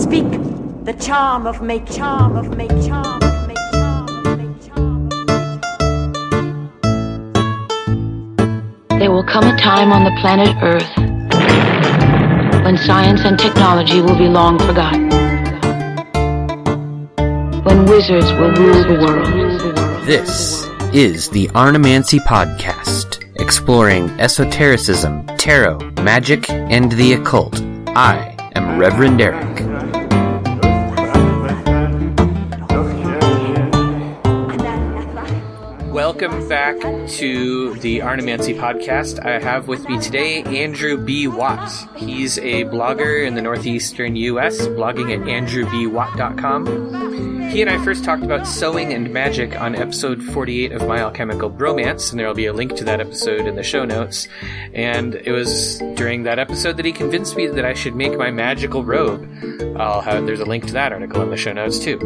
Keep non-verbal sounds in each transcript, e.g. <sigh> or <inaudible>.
Speak the charm of make charm of make charm of make charm of make charm. There will come a time on the planet Earth when science and technology will be long forgotten. When wizards will rule the world. This is the Arnemancy Podcast, exploring esotericism, tarot, magic, and the occult. I am Reverend Erik. Welcome back to the Arnemancy Podcast. I have with me today Andrew B. Watt. He's a blogger in the northeastern U.S., blogging at andrewbwatt.com. He and I first talked about sewing and magic on episode 48 of My Alchemical Bromance, and there will be a link to that episode in the show notes. And it was during that episode that he convinced me that I should make my magical robe. Have, there's a link to that article in the show notes too.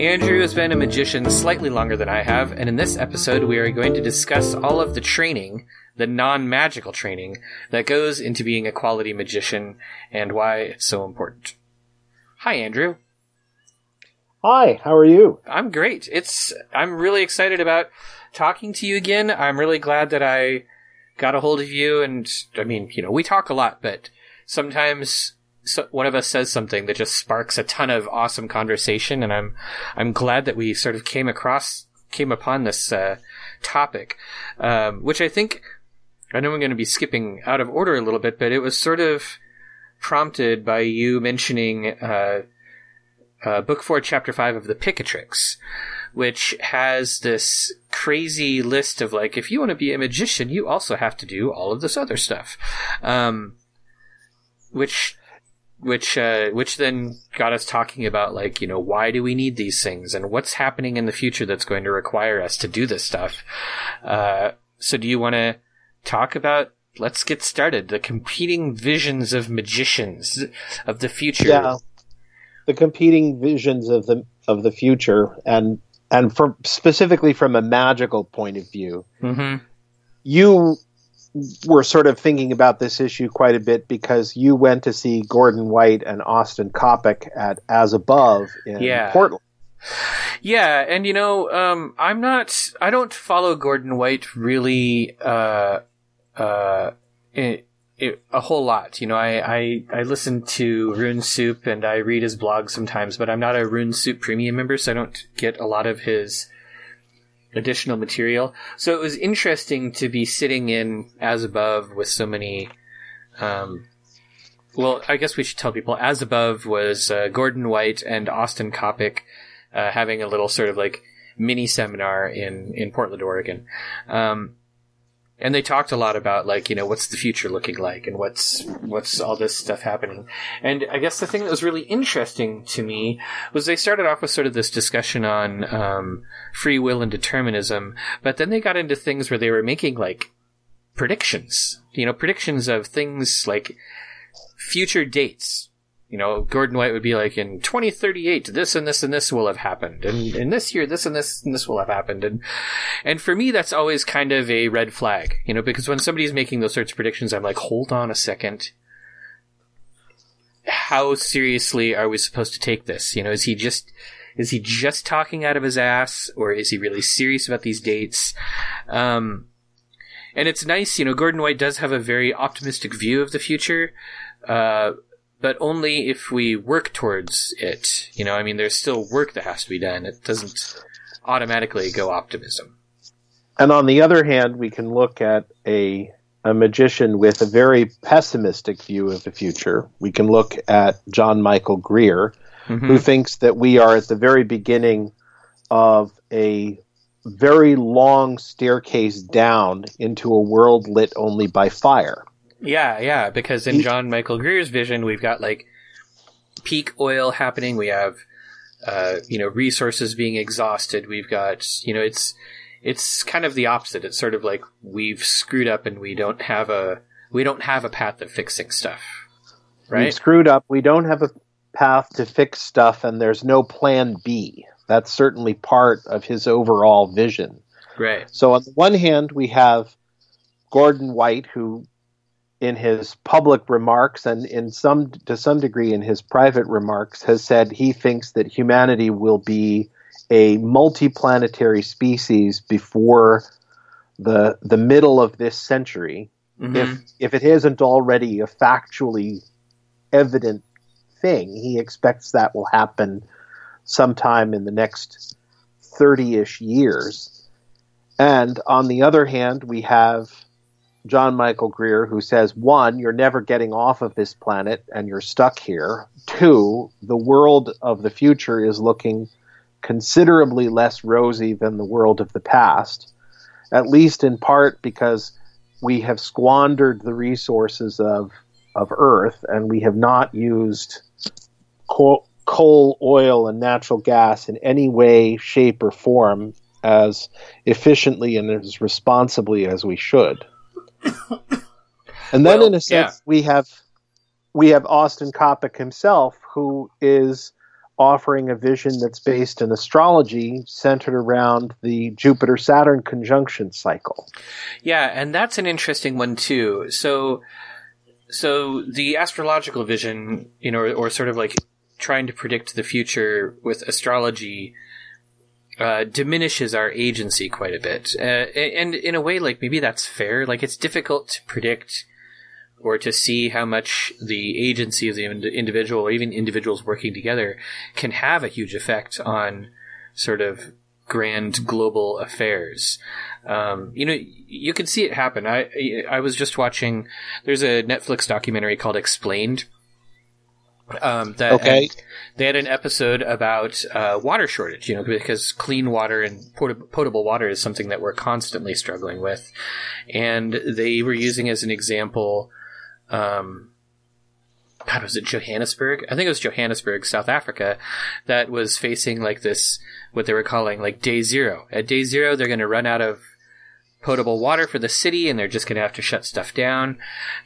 Andrew has been a magician slightly longer than I have, and in this episode, we are going to discuss all of the training, the non magical training, that goes into being a quality magician and why it's so important. Hi, Andrew. Hi, how are you? I'm great. It's I'm really excited about talking to you again. I'm really glad that I got a hold of you and I mean, you know, we talk a lot, but sometimes so one of us says something that just sparks a ton of awesome conversation and I'm I'm glad that we sort of came across came upon this uh, topic. Um, which I think I know I'm going to be skipping out of order a little bit, but it was sort of prompted by you mentioning uh, uh, book four, chapter five of the Picatrix, which has this crazy list of like, if you want to be a magician, you also have to do all of this other stuff, um, which, which, uh, which then got us talking about like, you know, why do we need these things and what's happening in the future that's going to require us to do this stuff. Uh, so do you want to talk about? Let's get started. The competing visions of magicians of the future. Yeah. The competing visions of the of the future and and from specifically from a magical point of view. Mm-hmm. You were sort of thinking about this issue quite a bit because you went to see Gordon White and Austin Coppock at As Above in Yeah. Portland. Yeah, and you know, um, I'm not. I don't follow Gordon White really uh, uh, i i a whole lot. You know, I, I I listen to Rune Soup and I read his blog sometimes, but I'm not a Rune Soup premium member, so I don't get a lot of his additional material. So it was interesting to be sitting in As Above with so many. Um, well, I guess we should tell people As Above was uh, Gordon White and Austin Coppock uh, having a little sort of like mini seminar in in Portland, Oregon. Um, and they talked a lot about like you know what's the future looking like and what's what's all this stuff happening. And I guess the thing that was really interesting to me was they started off with sort of this discussion on um, free will and determinism, but then they got into things where they were making like predictions. You know, predictions of things like future dates. You know, Gordon White would be like, in 2038, this and this and this will have happened. And in this year, this and this and this will have happened. And, and for me, that's always kind of a red flag, you know, because when somebody's making those sorts of predictions, I'm like, hold on a second. How seriously are we supposed to take this? You know, is he just, is he just talking out of his ass or is he really serious about these dates? Um, and it's nice, you know, Gordon White does have a very optimistic view of the future. Uh, but only if we work towards it. You know, I mean, there's still work that has to be done. It doesn't automatically go optimism. And on the other hand, we can look at a a magician with a very pessimistic view of the future. We can look at John Michael Greer, Mm-hmm. who thinks that we are at the very beginning of a very long staircase down into a world lit only by fire. Yeah, yeah, because in John Michael Greer's vision, we've got like peak oil happening. We have, uh, you know, resources being exhausted. We've got, you know, it's it's kind of the opposite. It's sort of like we've screwed up and we don't have a we don't have a path of fixing stuff, We've screwed up. We don't have a path to fix stuff, and there's no plan B. That's certainly part of his overall vision. Right. So on the one hand, we have Gordon White, who in his public remarks and in some to some degree in his private remarks has said he thinks that humanity will be a multiplanetary species before the the middle of this century Mhm. if if it isn't already a factually evident thing he expects that will happen sometime in the next 30ish years and on the other hand we have John Michael Greer, who says, one, you're never getting off of this planet and you're stuck here. Two, the world of the future is looking considerably less rosy than the world of the past, at least in part because we have squandered the resources of, of Earth and we have not used coal, coal, oil, and natural gas in any way, shape, or form as efficiently and as responsibly as we should. And then, Well, in a sense, yeah. we have we have Austin Coppock himself, who is offering a vision that's based in astrology, centered around the Jupiter Saturn conjunction cycle. Yeah, and that's an interesting one too. So, so the astrological vision, you know, or, or sort of like trying to predict the future with astrology, uh, diminishes our agency quite a bit. Uh, and in a way, like maybe that's fair. Like it's difficult to predict or to see how much the agency of the ind- individual, or even individuals working together, can have a huge effect on sort of grand global affairs. Um, you know, you can see it happen. I I was just watching. There's a Netflix documentary called Explained. Um, that Okay. they had an episode about uh, water shortage. You know, because clean water and pot- potable water is something that we're constantly struggling with, and they were using as an example. Um, God, was it Johannesburg? I think it was Johannesburg, South Africa, that was facing like this, what they were calling like day zero. At day zero, they're going to run out of potable water for the city and they're just going to have to shut stuff down.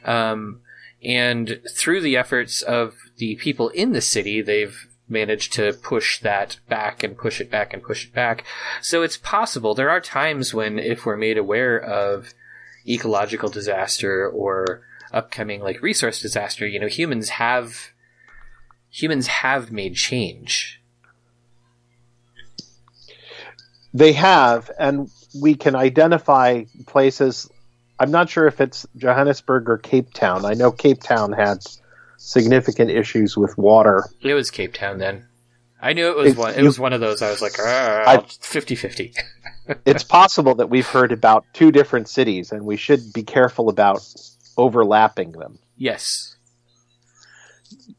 Um, and through the efforts of the people in the city, they've managed to push that back and push it back and push it back. So it's possible. There are times when, if we're made aware of ecological disaster or upcoming like resource disaster, you know, humans have humans have made change. They have, and we can identify places. I'm not sure if it's Johannesburg or Cape Town. I know Cape Town had significant issues with water. It was Cape Town then. I knew it was one. It you- was one of those. I was like, I- ah, <laughs> 50-50. it's possible that we've heard about two different cities, and we should be careful about overlapping them. yes.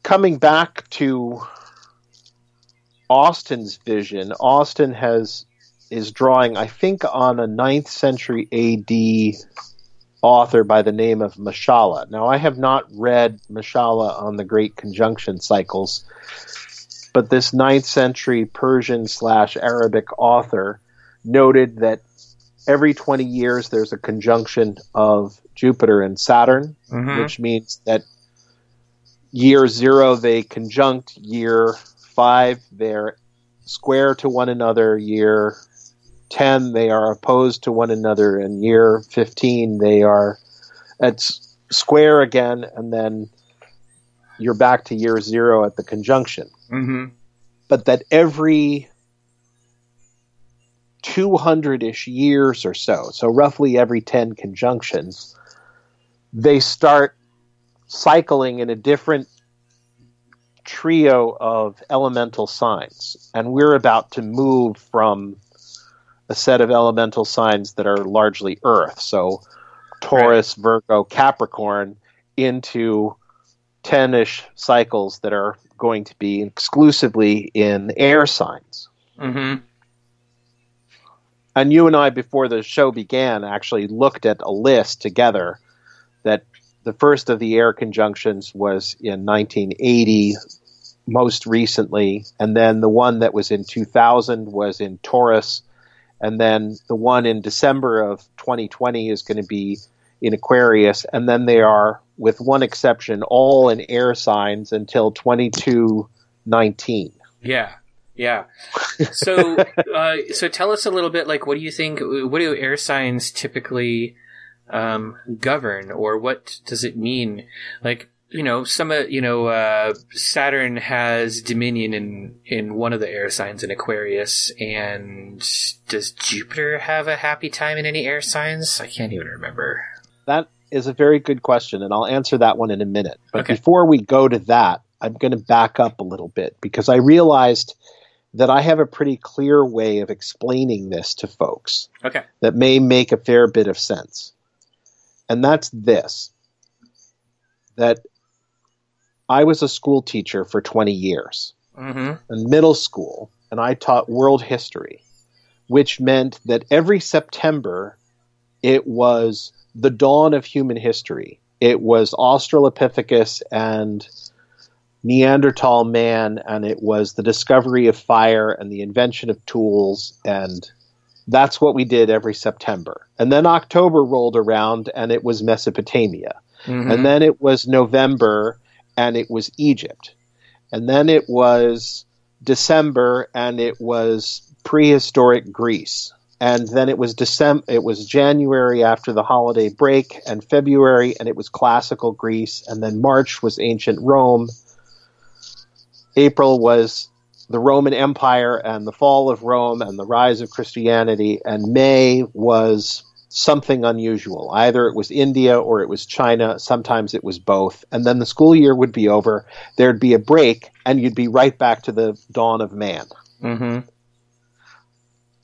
Coming back to Austin's vision, Austin has is drawing, I think, on a 9th century AD author by the name of Mashallah. Now, I have not read Mashallah on the Great Conjunction Cycles, but this 9th century Persian slash Arabic author noted that every 20 years there's a conjunction of Jupiter and Saturn, Mhm. which means that year zero they conjunct, year five they're square to one another, year 10 they are opposed to one another, and year 15 they are at square again, and then you're back to year zero at the conjunction Mhm. but that every 200 ish years or so, so roughly every 10 conjunctions, they start cycling in a different trio of elemental signs. And we're about to move from a set of elemental signs that are largely Earth, so Taurus, Virgo, Capricorn, into 10 ish cycles that are going to be exclusively in air signs. Mhm. And you and I, before the show began, actually looked at a list together that the first of the air conjunctions was in 1980, most recently, and then the one that was in 2000 was in Taurus, and then the one in December of 2020 is going to be in Aquarius, and then they are, with one exception, all in air signs until 2219. Yeah. Yeah. <laughs> So, uh, so tell us a little bit. Like, what do you think? What do air signs typically um, govern, or what does it mean? Like, you know, some, uh, you know, uh, Saturn has dominion in, in one of the air signs in Aquarius, and does Jupiter have a happy time in any air signs? I can't even remember. That is a very good question, and I'll answer that one in a minute. But Okay. before we go to that, I'm going to back up a little bit because I realized that I have a pretty clear way of explaining this to folks Okay. that may make a fair bit of sense. And that's this that I was a school teacher for 20 years Mm-hmm. in middle school, and I taught world history, which meant that every September it was the dawn of human history. It was Australopithecus and Neanderthal man, and it was the discovery of fire and the invention of tools, and that's what we did every September. And then October rolled around, and it was Mesopotamia. Mm-hmm. And then it was November and it was Egypt. And then it was December and it was prehistoric Greece. And then it was December it was January after the holiday break and February and it was classical Greece and then March was ancient Rome. April was the Roman Empire and the fall of Rome and the rise of Christianity and May was something unusual. Either it was India or it was China. Sometimes it was both. And then the school year would be over. There'd be a break, and you'd be right back to the dawn of man. Mm-hmm.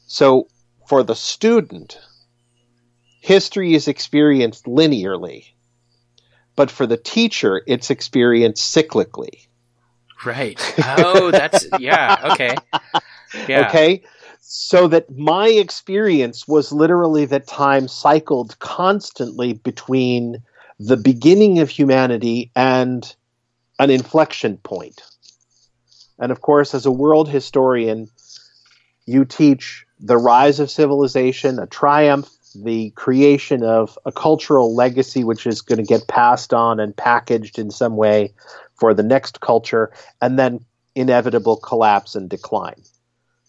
So for the student, history is experienced linearly. But for the teacher, it's experienced cyclically. Right. Oh, that's yeah. Okay. <laughs> Yeah. Okay? So that my experience was literally that time cycled constantly between the beginning of humanity and an inflection point. And of course, as a world historian, you teach the rise of civilization, a triumph, the creation of a cultural legacy which is going to get passed on and packaged in some way for the next culture, and then inevitable collapse and decline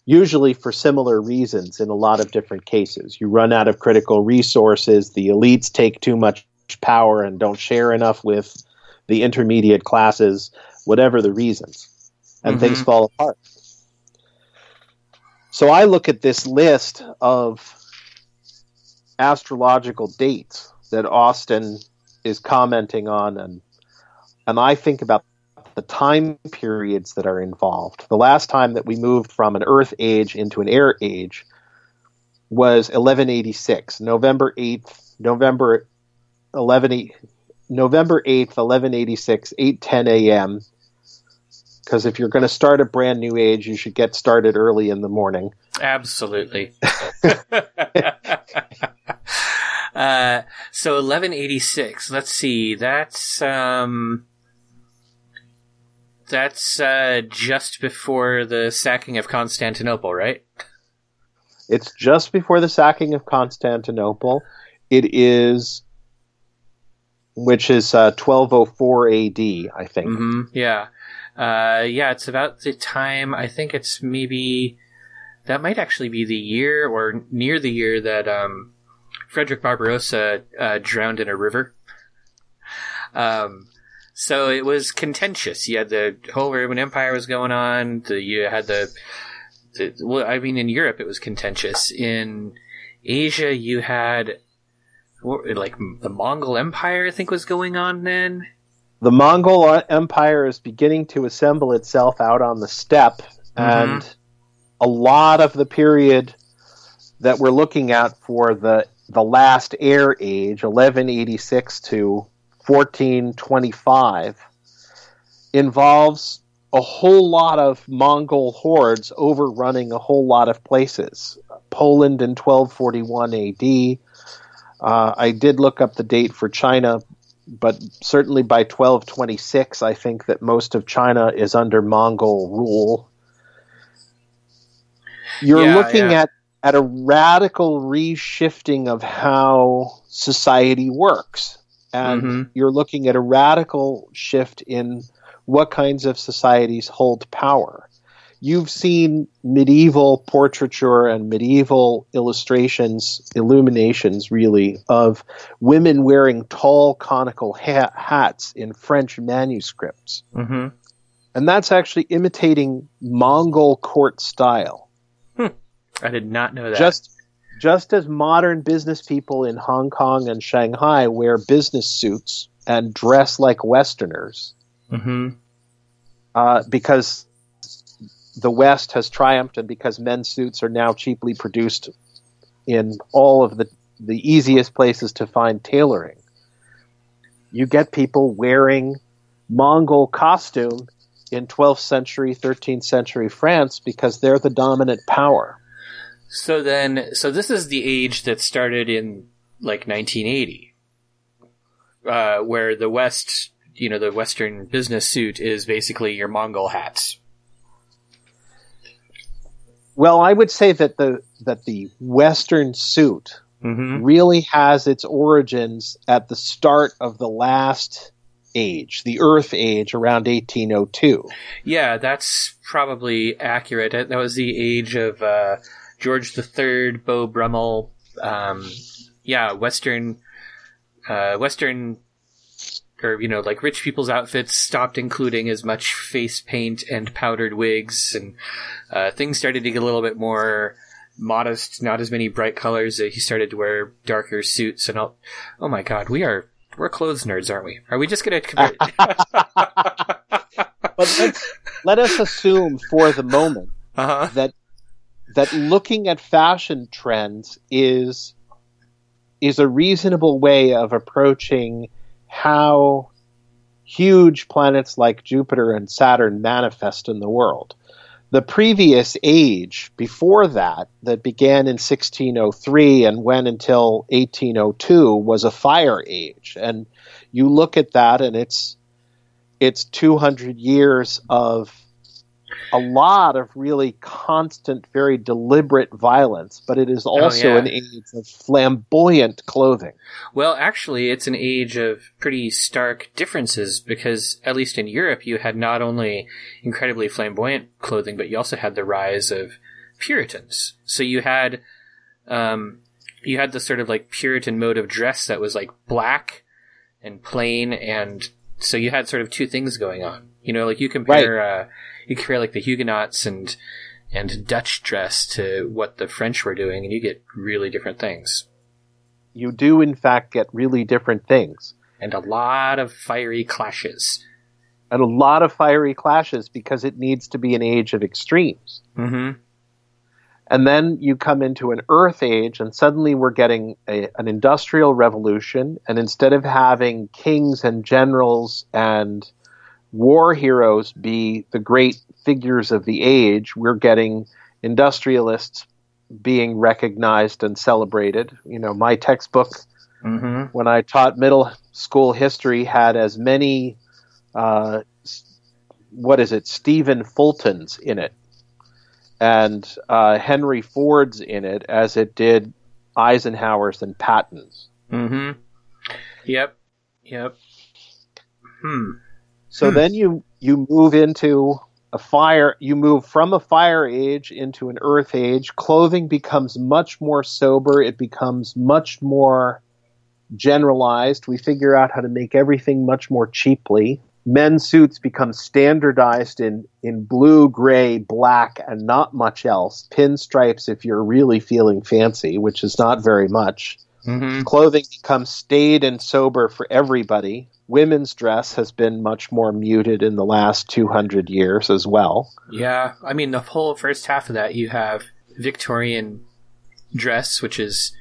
usually for similar reasons in a lot of different cases. You run out of critical resources, the elites take too much power and don't share enough with the intermediate classes, whatever the reasons, and Mhm. things fall apart. So I look at this list of astrological dates that Austin is commenting on and and I think about the time periods that are involved. The last time that we moved from an Earth age into an air age was 1186, November 8th, November 11, November 8th, 1186, 8:10 a.m. Because if you're going to start a brand new age, you should get started early in the morning. Absolutely. <laughs> <laughs> uh, so 1186. Let's see. That's um, that's uh, just before the sacking of Constantinople, right? It's just before the sacking of Constantinople. It is, which is uh, 1204 AD, I think. hmm Yeah. Uh, yeah, it's about the time. I think it's maybe that might actually be the year or near the year that um, Frederick Barbarossa uh, drowned in a river. Um, so it was contentious. You had the whole Roman Empire was going on. The, you had the, the well, I mean, in Europe it was contentious. In Asia, you had like the Mongol Empire. I think was going on then. The Mongol uh, Empire is beginning to assemble itself out on the steppe, mm-hmm. and a lot of the period that we're looking at for the the last air age, 1186 to 1425, involves a whole lot of Mongol hordes overrunning a whole lot of places. Poland in 1241 AD. Uh, I did look up the date for China, but certainly by 1226, I think that most of China is under Mongol rule. You're Yeah, looking yeah. at at a radical reshifting of how society works, and Mhm. you're looking at a radical shift in what kinds of societies hold power. you've seen medieval portraiture and medieval illustrations, illuminations really, of women wearing tall conical ha- hats in French manuscripts. Mm-hmm. And that's actually imitating Mongol court style. I did not know that. Just just as modern business people in Hong Kong and Shanghai wear business suits and dress like Westerners, hmm uh, because the West has triumphed and because men's suits are now cheaply produced in all of the, the easiest places to find tailoring. You get people wearing Mongol costume in 12th century, 13th century France because they're the dominant power. So then, so this is the age that started in like 1980, uh, where the West, you know, the Western business suit is basically your Mongol hats. Well, I would say that the that the Western suit Mm-hmm. really has its origins at the start of the last age, the Earth Age, around 1802. Yeah, that's probably accurate. That that was the age of uh, George III, Beau Brummell. Um, yeah, Western, uh, Western, or you know, like rich people's outfits stopped including as much face paint and powdered wigs, and uh, things started to get a little bit more modest. Not as many bright colors. Uh, He started to wear darker suits and all. Oh my God, we are we're clothes nerds, aren't we? Are we just gonna <laughs> compare? But let's, let us assume for the moment <laughs> uh-huh. that that looking at fashion trends is is a reasonable way of approaching how huge planets like Jupiter and Saturn manifest in the world. The previous age before that, that began in 1603 and went until 1802, was a fire age. And you look at that, and it's it's 200 years of a lot of really constant, very deliberate violence, but it is also yeah. an age of flamboyant clothing. Well, actually, it's an age of pretty stark differences because, at least in Europe, you had not only incredibly flamboyant clothing, but you also had the rise of Puritans. So you had, um, you had the sort of like Puritan mode of dress that was like black and plain, and so you had sort of two things going on. You know, like you compare, uh, you compare like the Huguenots and and Dutch dress to what the French were doing, and you get really different things. You do, in fact, get really different things. and a lot of fiery clashes. And a lot of fiery clashes because it needs to be an age of extremes. Mm-hmm. And then you come into an earth age, and suddenly we're getting a, an industrial revolution. And instead of having kings and generals and war heroes be the great figures of the age, we're getting industrialists being recognized and celebrated. You know, my textbook, Mm-hmm. when I taught middle school history, had as many, uh, what is it, Stephen Fultons in it and uh, Henry Ford's in it as it did Eisenhower's and Patton's. Mm-hmm. Yep. Yep. Hmm. So Hmm. then you you move into a fire. You move from a fire age into an earth age. Clothing becomes much more sober. It becomes much more generalized. We figure out how to make everything much more cheaply. Men's suits become standardized in, in blue, gray, black, and not much else. Pinstripes if you're really feeling fancy, which is not very much. Mm-hmm. Clothing becomes staid and sober for everybody. Women's dress has been much more muted in the last 200 years as well. Yeah. I mean, the whole first half of that, you have Victorian dress, which is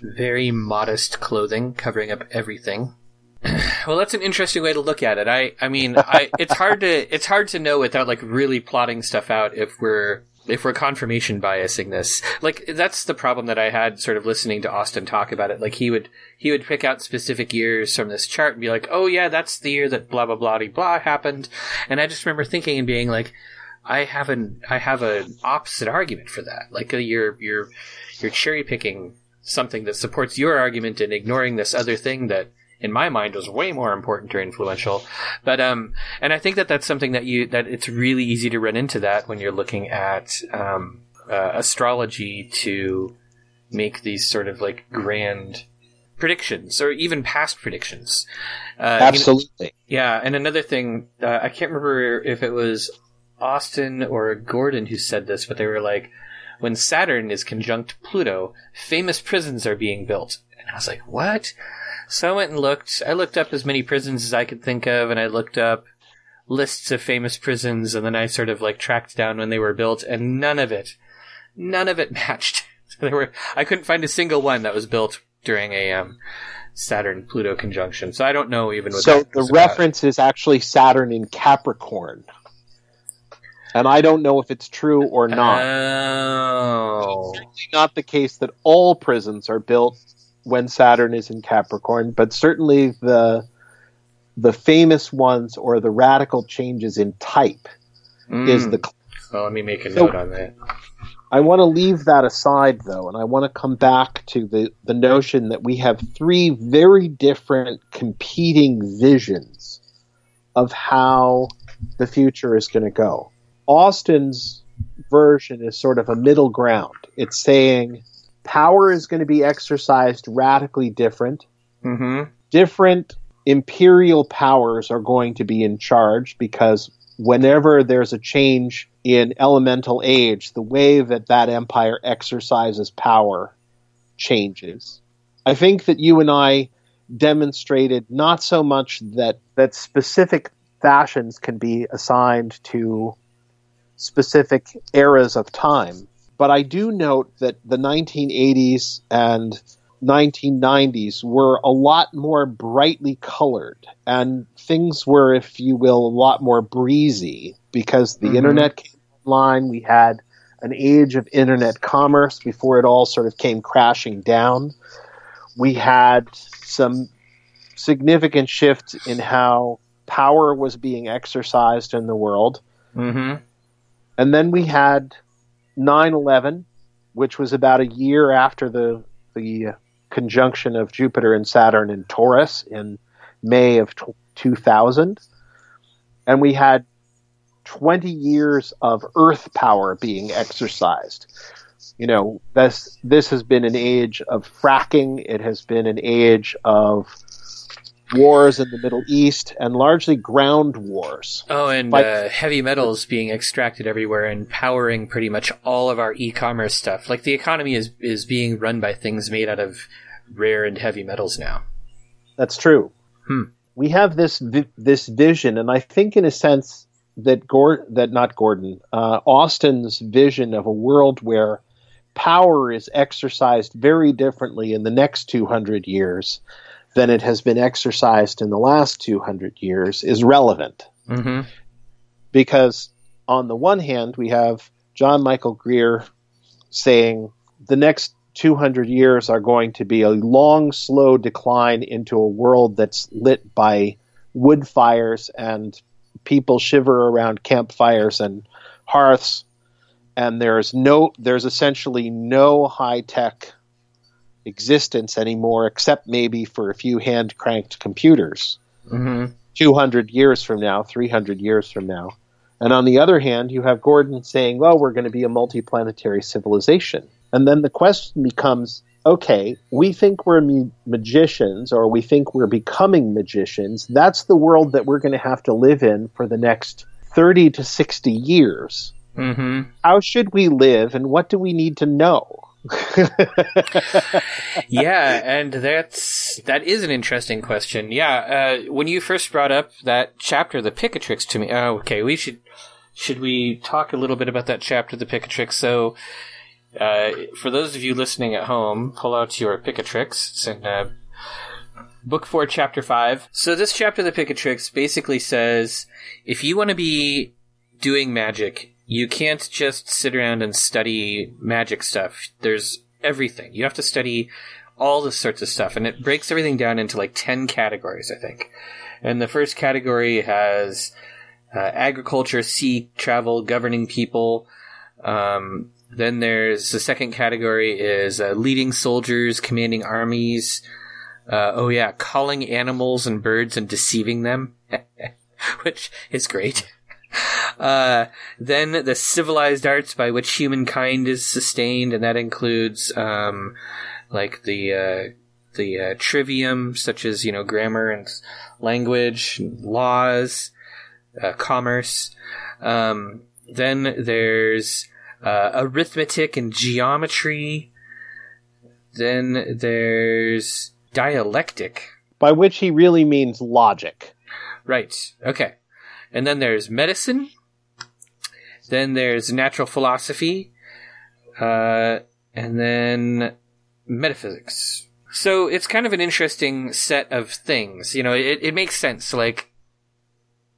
very modest clothing covering up everything. <clears throat> well, that's an interesting way to look at it. I, I mean, I, it's hard to, it's hard to know without like really plotting stuff out if we're, if we're confirmation biasing this. Like, that's the problem that I had sort of listening to Austin talk about it. Like, he would, he would pick out specific years from this chart and be like, oh yeah, that's the year that blah, blah, blah, blah happened. And I just remember thinking and being like, I have an, I have an opposite argument for that. Like, uh, you're, you're, you're cherry picking something that supports your argument and ignoring this other thing that in my mind was way more important or influential. But um, and I think that that's something that you that it's really easy to run into that when you're looking at um, uh, astrology to make these sort of like grand predictions or even past predictions. Uh, you know- Absolutely. yeah, and another thing, uh, I can't remember if it was Austin or Gordon who said this, but they were like, when Saturn is conjunct Pluto, famous prisons are being built. And I was like, what? So I went and looked. I looked up as many prisons as I could think of, and I looked up lists of famous prisons, and then I sort of like tracked down when they were built, and none of it, none of it <laughs> matched. there were, I couldn't find a single one that was built during a um, Saturn Pluto conjunction. So I don't know even what So that the was about. reference is actually Saturn in Capricorn. And I don't know if it's true or not. Oh. It's not the case that all prisons are built when Saturn is in Capricorn, but certainly the the famous ones or the radical changes in type is Mm. the Well, let me make a So- note on that. I want to leave that aside, though, and I want to come back to the, the notion that we have three very different competing visions of how the future is going to go. Austin's version is sort of a middle ground. It's saying power is going to be exercised radically different. Mm-hmm. Different imperial powers are going to be in charge because whenever there's a change in elemental age, the way that that empire exercises power changes. I think that you and I demonstrated not so much that that specific fashions can be assigned to specific eras of time, but I do note that the 1980s and 1990s were a lot more brightly colored and things were if you will a lot more breezy because the Mhm. internet came online we had an age of internet commerce before it all sort of came crashing down we had some significant shift in how power was being exercised in the world Mm-hmm. and then we had 9/11, which was about a year after the the conjunction of Jupiter and Saturn in Taurus in May of tw 2000, and we had 20 years of Earth power being exercised. You know, this this has been an age of fracking. It has been an age of wars in the Middle East and largely ground wars. Oh, and Like- uh, heavy metals being extracted everywhere and powering pretty much all of our e-commerce stuff. Like the economy is is being run by things made out of rare and heavy metals now. That's true. Hmm. We have this vi- this vision, and I think, in a sense, that Gord that not Gordon uh, Austin's vision of a world where power is exercised very differently in the next 200 years than it has been exercised in the last 200 years is relevant Mm-hmm. because on the one hand we have John Michael Greer saying the next 200 years are going to be a long slow decline into a world that's lit by wood fires and people shiver around campfires and hearths and there's no there's essentially no high tech existence anymore except maybe for a few hand cranked computers Mm-hmm. 200 years from now, 300 years from now. And on the other hand, you have Gordon saying, well, we're going to be a multiplanetary civilization. And then the question becomes okay, we think we're ma- magicians or we think we're becoming magicians. That's the world that we're going to have to live in for the next 30 to 60 years. Mm-hmm. How should we live and what do we need to know? <laughs> yeah, and that's that is an interesting question. Yeah, uh, when you first brought up that chapter, the Picatrix, to me, oh, okay, we should should we talk a little bit about that chapter, the Picatrix? So, uh, for those of you listening at home, pull out your Picatrix. In uh, book four, chapter five. So this chapter, the Picatrix, basically says if you want to be doing magic, you can't just sit around and study magic stuff. There's everything. You have to study all this sorts of stuff, and it breaks everything down into like 10 categories, I think. And the first category has uh, agriculture, sea travel, governing people. Um, then there's the second category is uh, leading soldiers, commanding armies. Uh, oh yeah, calling animals and birds and deceiving them, <laughs> which is great. <laughs> Uh, then the civilized arts by which humankind is sustained, and that includes um, like the uh, the uh, trivium, such as you know grammar and language, laws, uh, commerce. Um, then there's uh, arithmetic and geometry. Then there's dialectic. By which he really means logic. Right. Okay. And then there's medicine. Then there's natural philosophy. Uh, and then metaphysics. So it's kind of an interesting set of things. You know, it, it makes sense. Like,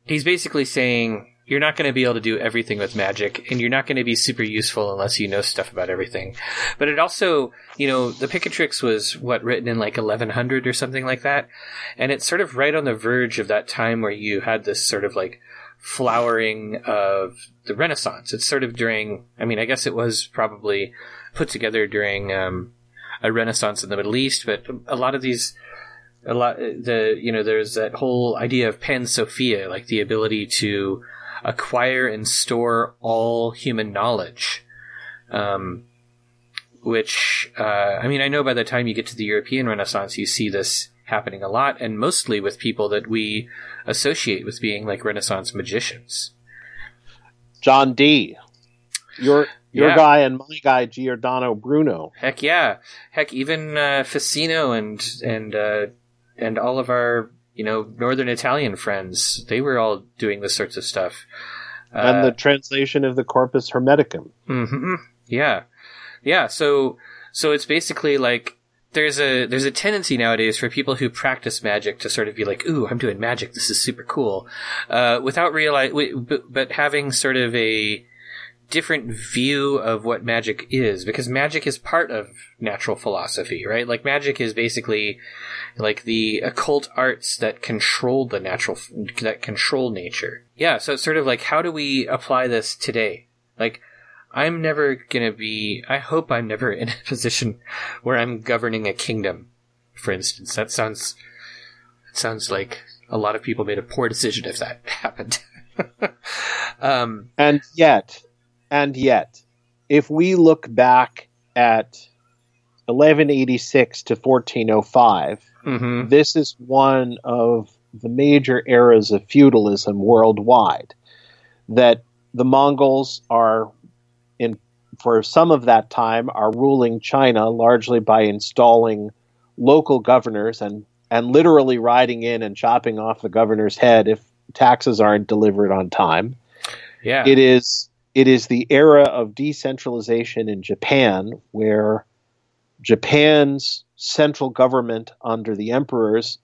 he's basically saying you're not going to be able to do everything with magic, and you're not going to be super useful unless you know stuff about everything. But it also, you know, the Picatrix was what written in like 1100 or something like that, and it's sort of right on the verge of that time where you had this sort of like flowering of the Renaissance. It's sort of during, I mean, I guess it was probably put together during um, a Renaissance in the Middle East, but a lot of these a lot the you know there's that whole idea of pan sophia like the ability to acquire and store all human knowledge um, which uh, i mean i know by the time you get to the european renaissance you see this happening a lot and mostly with people that we associate with being like renaissance magicians John Dee. Your your Yeah. guy and my guy Giordano Bruno. heck yeah heck even uh, Ficino and and uh, and all of our you know northern italian friends they were all doing this sorts of stuff and Uh, the translation of the Corpus Hermeticum. hmm Yeah, yeah. So so it's basically like there's a there's a tendency nowadays for people who practice magic to sort of be like, "Ooh, I'm doing magic. This is super cool," uh, without realize, but, but having sort of a different view of what magic is because magic is part of natural philosophy right? Like magic is basically like the occult arts that control the natural that control nature. Yeah so it's sort of like how do we apply this today? Like i'm never gonna be i hope i'm never in <laughs> a position where i'm governing a kingdom for instance that sounds it sounds like a lot of people made a poor decision if that <laughs> happened <laughs> um And yet, and yet, if we look back at 1186 to 1405, mhm. this is one of the major eras of feudalism worldwide. That the Mongols are for some of that time are ruling China largely by installing local governors and and literally riding in and chopping off the governor's head if taxes aren't delivered on time. yeah It is it is the era of decentralization in Japan where Japan's central government under the emperors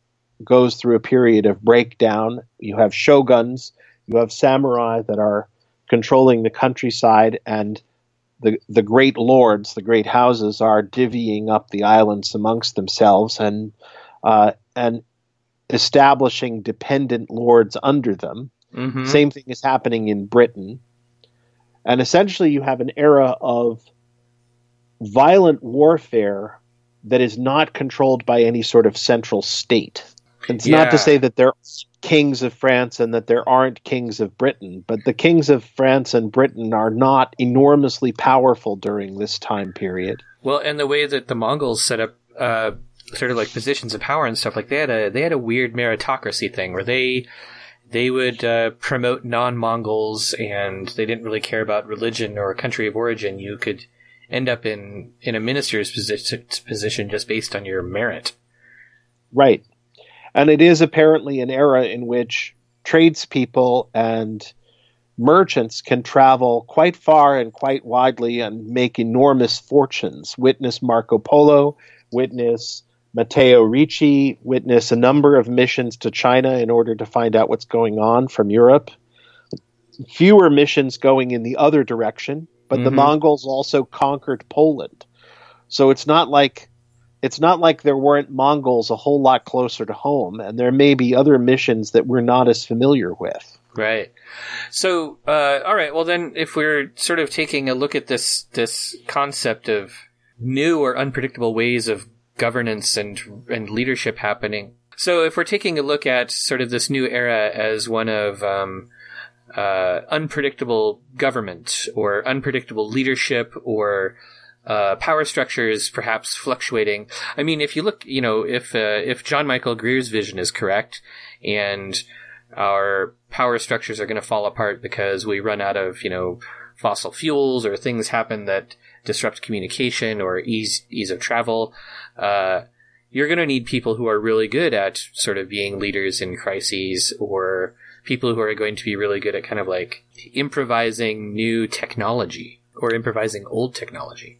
goes through a period of breakdown. You have shoguns, you have samurai that are controlling the countryside and the the great lords, the great houses are divvying up the islands amongst themselves and uh, and establishing dependent lords under them. Mhm. Same thing is happening in Britain. And essentially, you have an era of violent warfare that is not controlled by any sort of central state. It's not to say that there are kings of France and that there aren't kings of Britain, but the kings of France and Britain are not enormously powerful during this time period. Well, and the way that the Mongols set up uh, sort of like positions of power and stuff, like they had a they had a weird meritocracy thing where they they would uh, promote non-Mongols and they didn't really care about religion or country of origin. You could end up in in a minister's position position just based on your merit. Right. And it is apparently an era in which tradespeople and merchants can travel quite far and quite widely and make enormous fortunes. Witness Marco Polo, witness Matteo Ricci, witness a number of missions to China in order to find out what's going on from Europe. Fewer missions going in the other direction, but the Mhm. Mongols also conquered Poland. So it's not like it's not like there weren't Mongols a whole lot closer to home, and there may be other missions that we're not as familiar with. Right. So, uh, all right. Well, then, if we're sort of taking a look at this this concept of new or unpredictable ways of governance and and leadership happening. So if we're taking a look at sort of this new era as one of um, uh, unpredictable government or unpredictable leadership or uh, power structures perhaps fluctuating. I mean, if you look, you know, if uh, if John Michael Greer's vision is correct, and our power structures are going to fall apart because we run out of, you know, fossil fuels or things happen that disrupt communication or ease ease of travel. Uh, you're going to need people who are really good at sort of being leaders in crises or people who are going to be really good at kind of like improvising new technology or improvising old technology.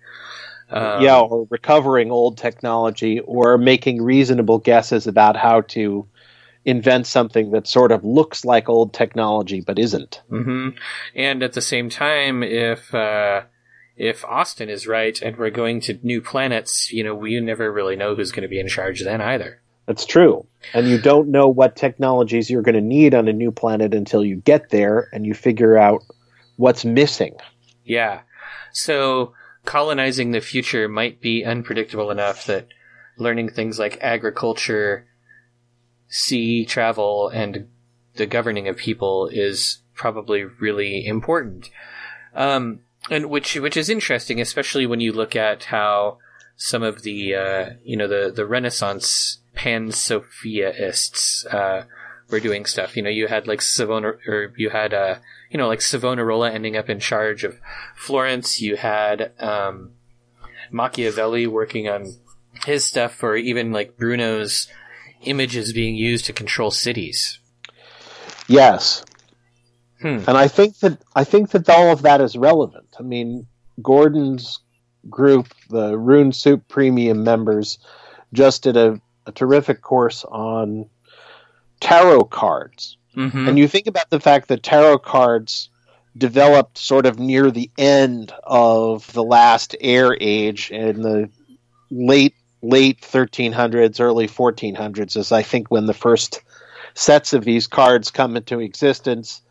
Um, yeah, or recovering old technology or making reasonable guesses about how to invent something that sort of looks like old technology but isn't. hmm And at the same time, if uh, if Austin is right and we're going to new planets, you know, we never really know who's going to be in charge then either. That's true. And you don't know what technologies you're going to need on a new planet until you get there and you figure out what's missing. Yeah. So colonizing the future might be unpredictable enough that learning things like agriculture, sea travel, and the governing of people is probably really important. Um, and which which is interesting, especially when you look at how some of the uh, you know the the Renaissance pansophists uh, were doing stuff. You know, you had like Savona, or you had uh, you know like Savonarola ending up in charge of Florence. You had um, Machiavelli working on his stuff, or even like Bruno's images being used to control cities. Yes. Hmm. And I think that I think that all of that is relevant. I mean, Gordon's group, the Rune Soup Premium members, just did a, a terrific course on tarot cards. Mm-hmm. And you think about the fact that tarot cards developed sort of near the end of the last air age in the late late 1300s early 1400s is i think when the first sets of these cards come into existence.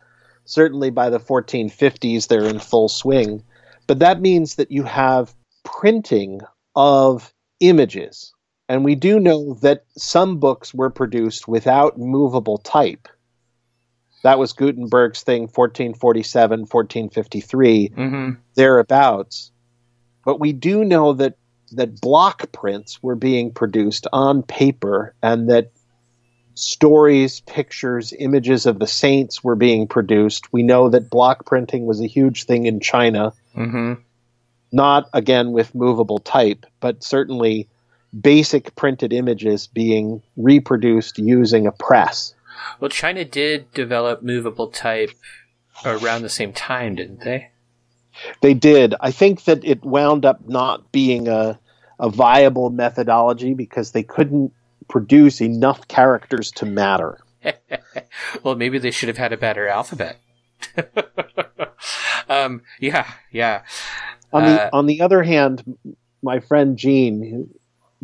Certainly by the 1450s they're in full swing. But that means that you have printing of images. And we do know that some books were produced without movable type that was Gutenberg's thing, 1447, 1453, Mm-hmm. thereabouts. But we do know that that block prints were being produced on paper, and that stories, pictures, images of the saints were being produced. We know that block printing was a huge thing in China, Mm-hmm. not again with movable type, but certainly basic printed images being reproduced using a press. Well, China did develop movable type around the same time, didn't they? They did. I think that it wound up not being a, a viable methodology because they couldn't produce enough characters to matter. <laughs> well, maybe they should have had a better alphabet. <laughs> um, yeah, yeah. On Uh, the on the other hand, my friend Gene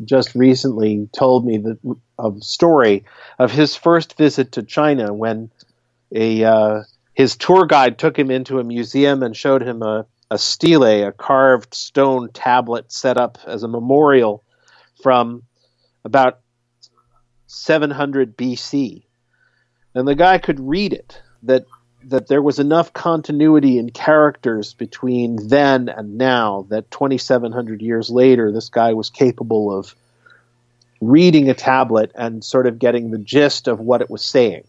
just recently told me the of story of his first visit to China when a uh, his tour guide took him into a museum and showed him a, a stele, a carved stone tablet set up as a memorial from about 700 BC. And the guy could read it that that there was enough continuity in characters between then and now that 2700 years later this guy was capable of reading a tablet and sort of getting the gist of what it was saying.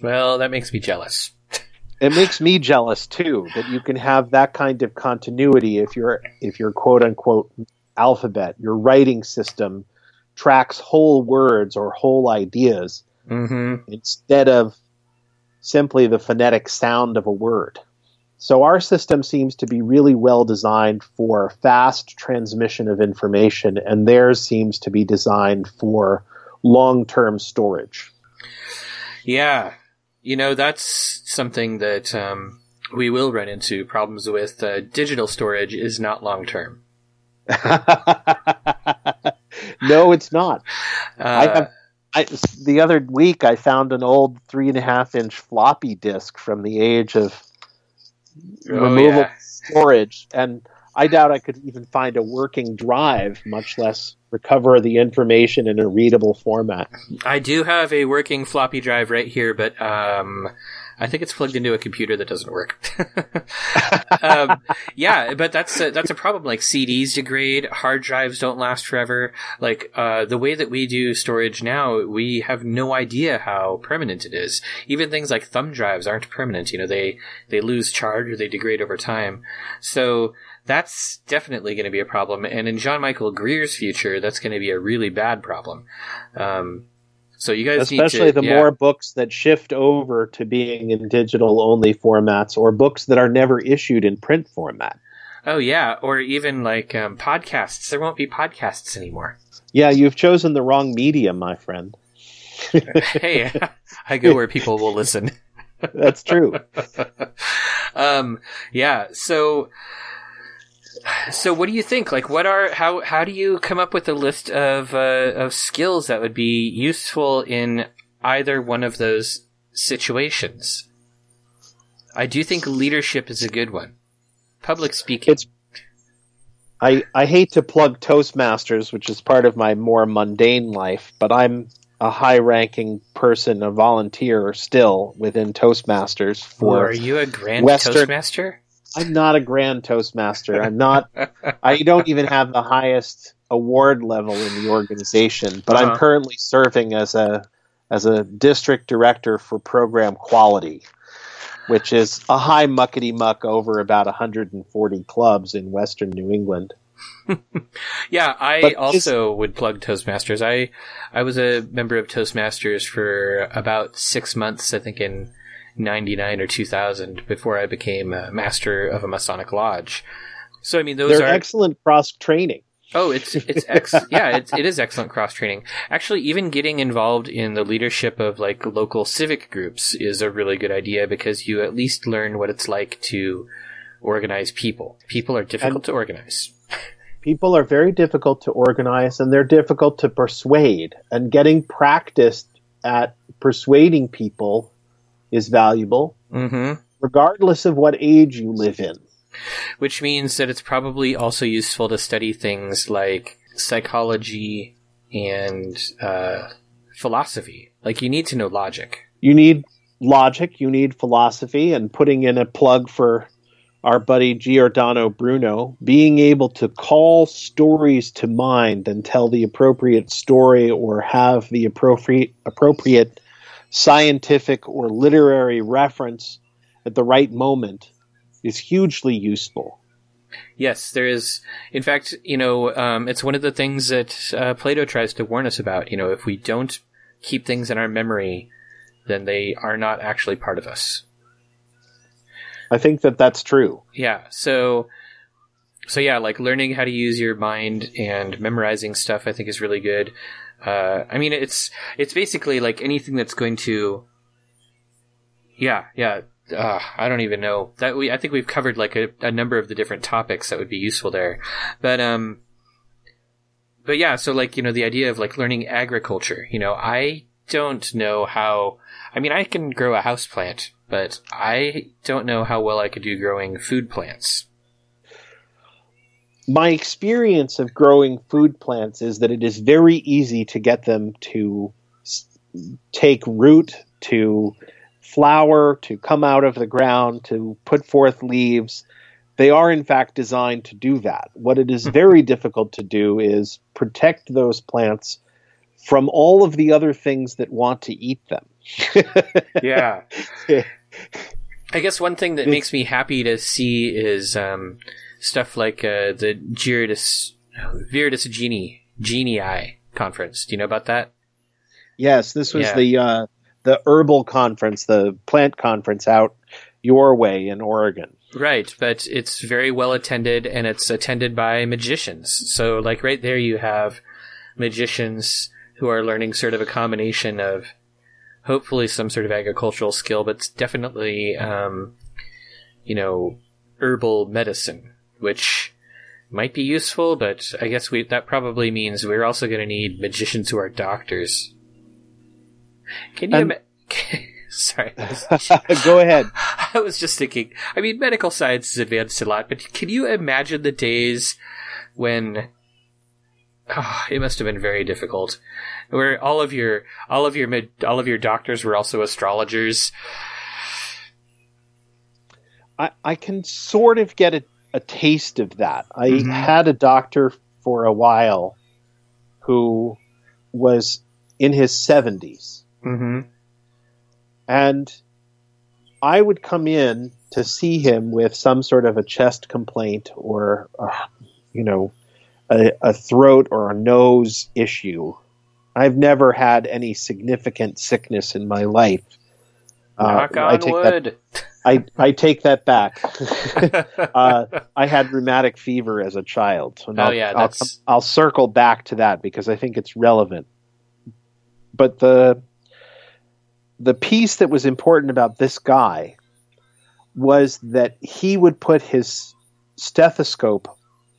Well, that makes me jealous. It makes me jealous too that you can have that kind of continuity if your if your quote unquote alphabet, your writing system tracks whole words or whole ideas Mm-hmm. instead of simply the phonetic sound of a word. So our system seems to be really well designed for fast transmission of information, and theirs seems to be designed for long term storage. Yeah, you know that's something that um, we will run into problems with. Uh, digital storage is not long term. <laughs> no, it's not. Uh, I have I, the other week I found an old three and a half inch floppy disk from the age of oh, removable yeah. storage, and I doubt I could even find a working drive, much less recover the information in a readable format. I do have a working floppy drive right here, but um, I think it's plugged into a computer that doesn't work. <laughs> um, yeah, but that's a, that's a problem. Like CDs degrade, hard drives don't last forever. Like uh, the way that we do storage now, we have no idea how permanent it is. Even things like thumb drives aren't permanent. You know, they they lose charge or they degrade over time. So that's definitely going to be a problem. And in John Michael Greer's future, that's going to be a really bad problem. Um, so you guys, especially to, the yeah. more books that shift over to being in digital only formats, or books that are never issued in print format. Oh yeah, or even like um, podcasts. There won't be podcasts anymore. Yeah, you've chosen the wrong medium, my friend. <laughs> hey, <laughs> I go where people will listen. That's true. <laughs> um, yeah. So, so what do you think? Like, what are how how do you come up with a list of uh, of skills that would be useful in either one of those situations? I do think leadership is a good one. Public speaking. It's I I hate to plug Toastmasters, which is part of my more mundane life, but I'm a high-ranking person, a volunteer still within Toastmasters for. Or are you a grand Western- Toastmaster? I'm not a grand Toastmaster. I'm not. I don't even have the highest award level in the organization, but Uh-huh. I'm currently serving as a as a district director for program quality, which is a high muckety muck over about 140 clubs in Western New England. <laughs> Yeah, I But also would plug Toastmasters. I I was a member of Toastmasters for about six months, I think in '99 or 2000, before I became a master of a Masonic lodge. So I mean, those They're are excellent cross training. oh, it's it's ex <laughs> yeah, it's, it is excellent cross training. Actually, even getting involved in the leadership of like local civic groups is a really good idea because you at least learn what it's like to organize people. People are difficult And- to organize. People are very difficult to organize and they're difficult to persuade. And getting practiced at persuading people is valuable, Mm-hmm. regardless of what age you live in. which means that it's probably also useful to study things like psychology and uh, philosophy. Like you need to know logic. You need logic, you need philosophy, and putting in a plug for our buddy Giordano Bruno, being able to call stories to mind and tell the appropriate story or have the appropriate appropriate scientific or literary reference at the right moment is hugely useful. Yes, there is. In fact, you know, um, it's one of the things that uh, Plato tries to warn us about. You know, if we don't keep things in our memory, then they are not actually part of us. I think that that's true. Yeah. So, so yeah, like learning how to use your mind and memorizing stuff, I think is really good. Uh, I mean, it's it's basically like anything that's going to. Yeah, yeah. Uh, I don't even know that we. I think we've covered like a, a number of the different topics that would be useful there, but um, but yeah. So like you know the idea of like learning agriculture. You know, I don't know how. I mean, I can grow a house plant, but I don't know how well I could do growing food plants. My experience of growing food plants is that it is very easy to get them to take root, to flower, to come out of the ground, to put forth leaves. They are, in fact, designed to do that. What it is very difficult to do is protect those plants from all of the other things that want to eat them. <laughs> Yeah. I guess one thing that makes me happy to see is um, stuff like uh, the Viridis Viridis Genie Genii conference. Do you know about that? Yes, this was Yeah. the uh, the herbal conference, the plant conference out your way in Oregon. Right, but it's very well attended and it's attended by magicians. So, like, right there, you have magicians who are learning sort of a combination of hopefully some sort of agricultural skill, but it's definitely, um, you know, herbal medicine, which might be useful, but I guess we that probably means we're also going to need magicians who are doctors. Can you? And- ima- <laughs> Sorry. <laughs> Go ahead. <laughs> I was just thinking. I mean, medical science has advanced a lot, but can you imagine the days when oh, it must have been very difficult, where all of your all of your mid, all of your doctors were also astrologers. I, I can sort of get a, a taste of that. I Mhm. had a doctor for a while who was in his 70s. Mm-hmm. And I would come in to see him with some sort of a chest complaint or, uh, you know, a, a throat or a nose issue. I've never had any significant sickness in my life. Uh, Knock I on take that wood. I, I take that back. <laughs> uh, I had rheumatic fever as a child. And Oh, I'll, yeah, I'll, I'll circle back to that because I think it's relevant. But the the piece that was important about this guy was that he would put his stethoscope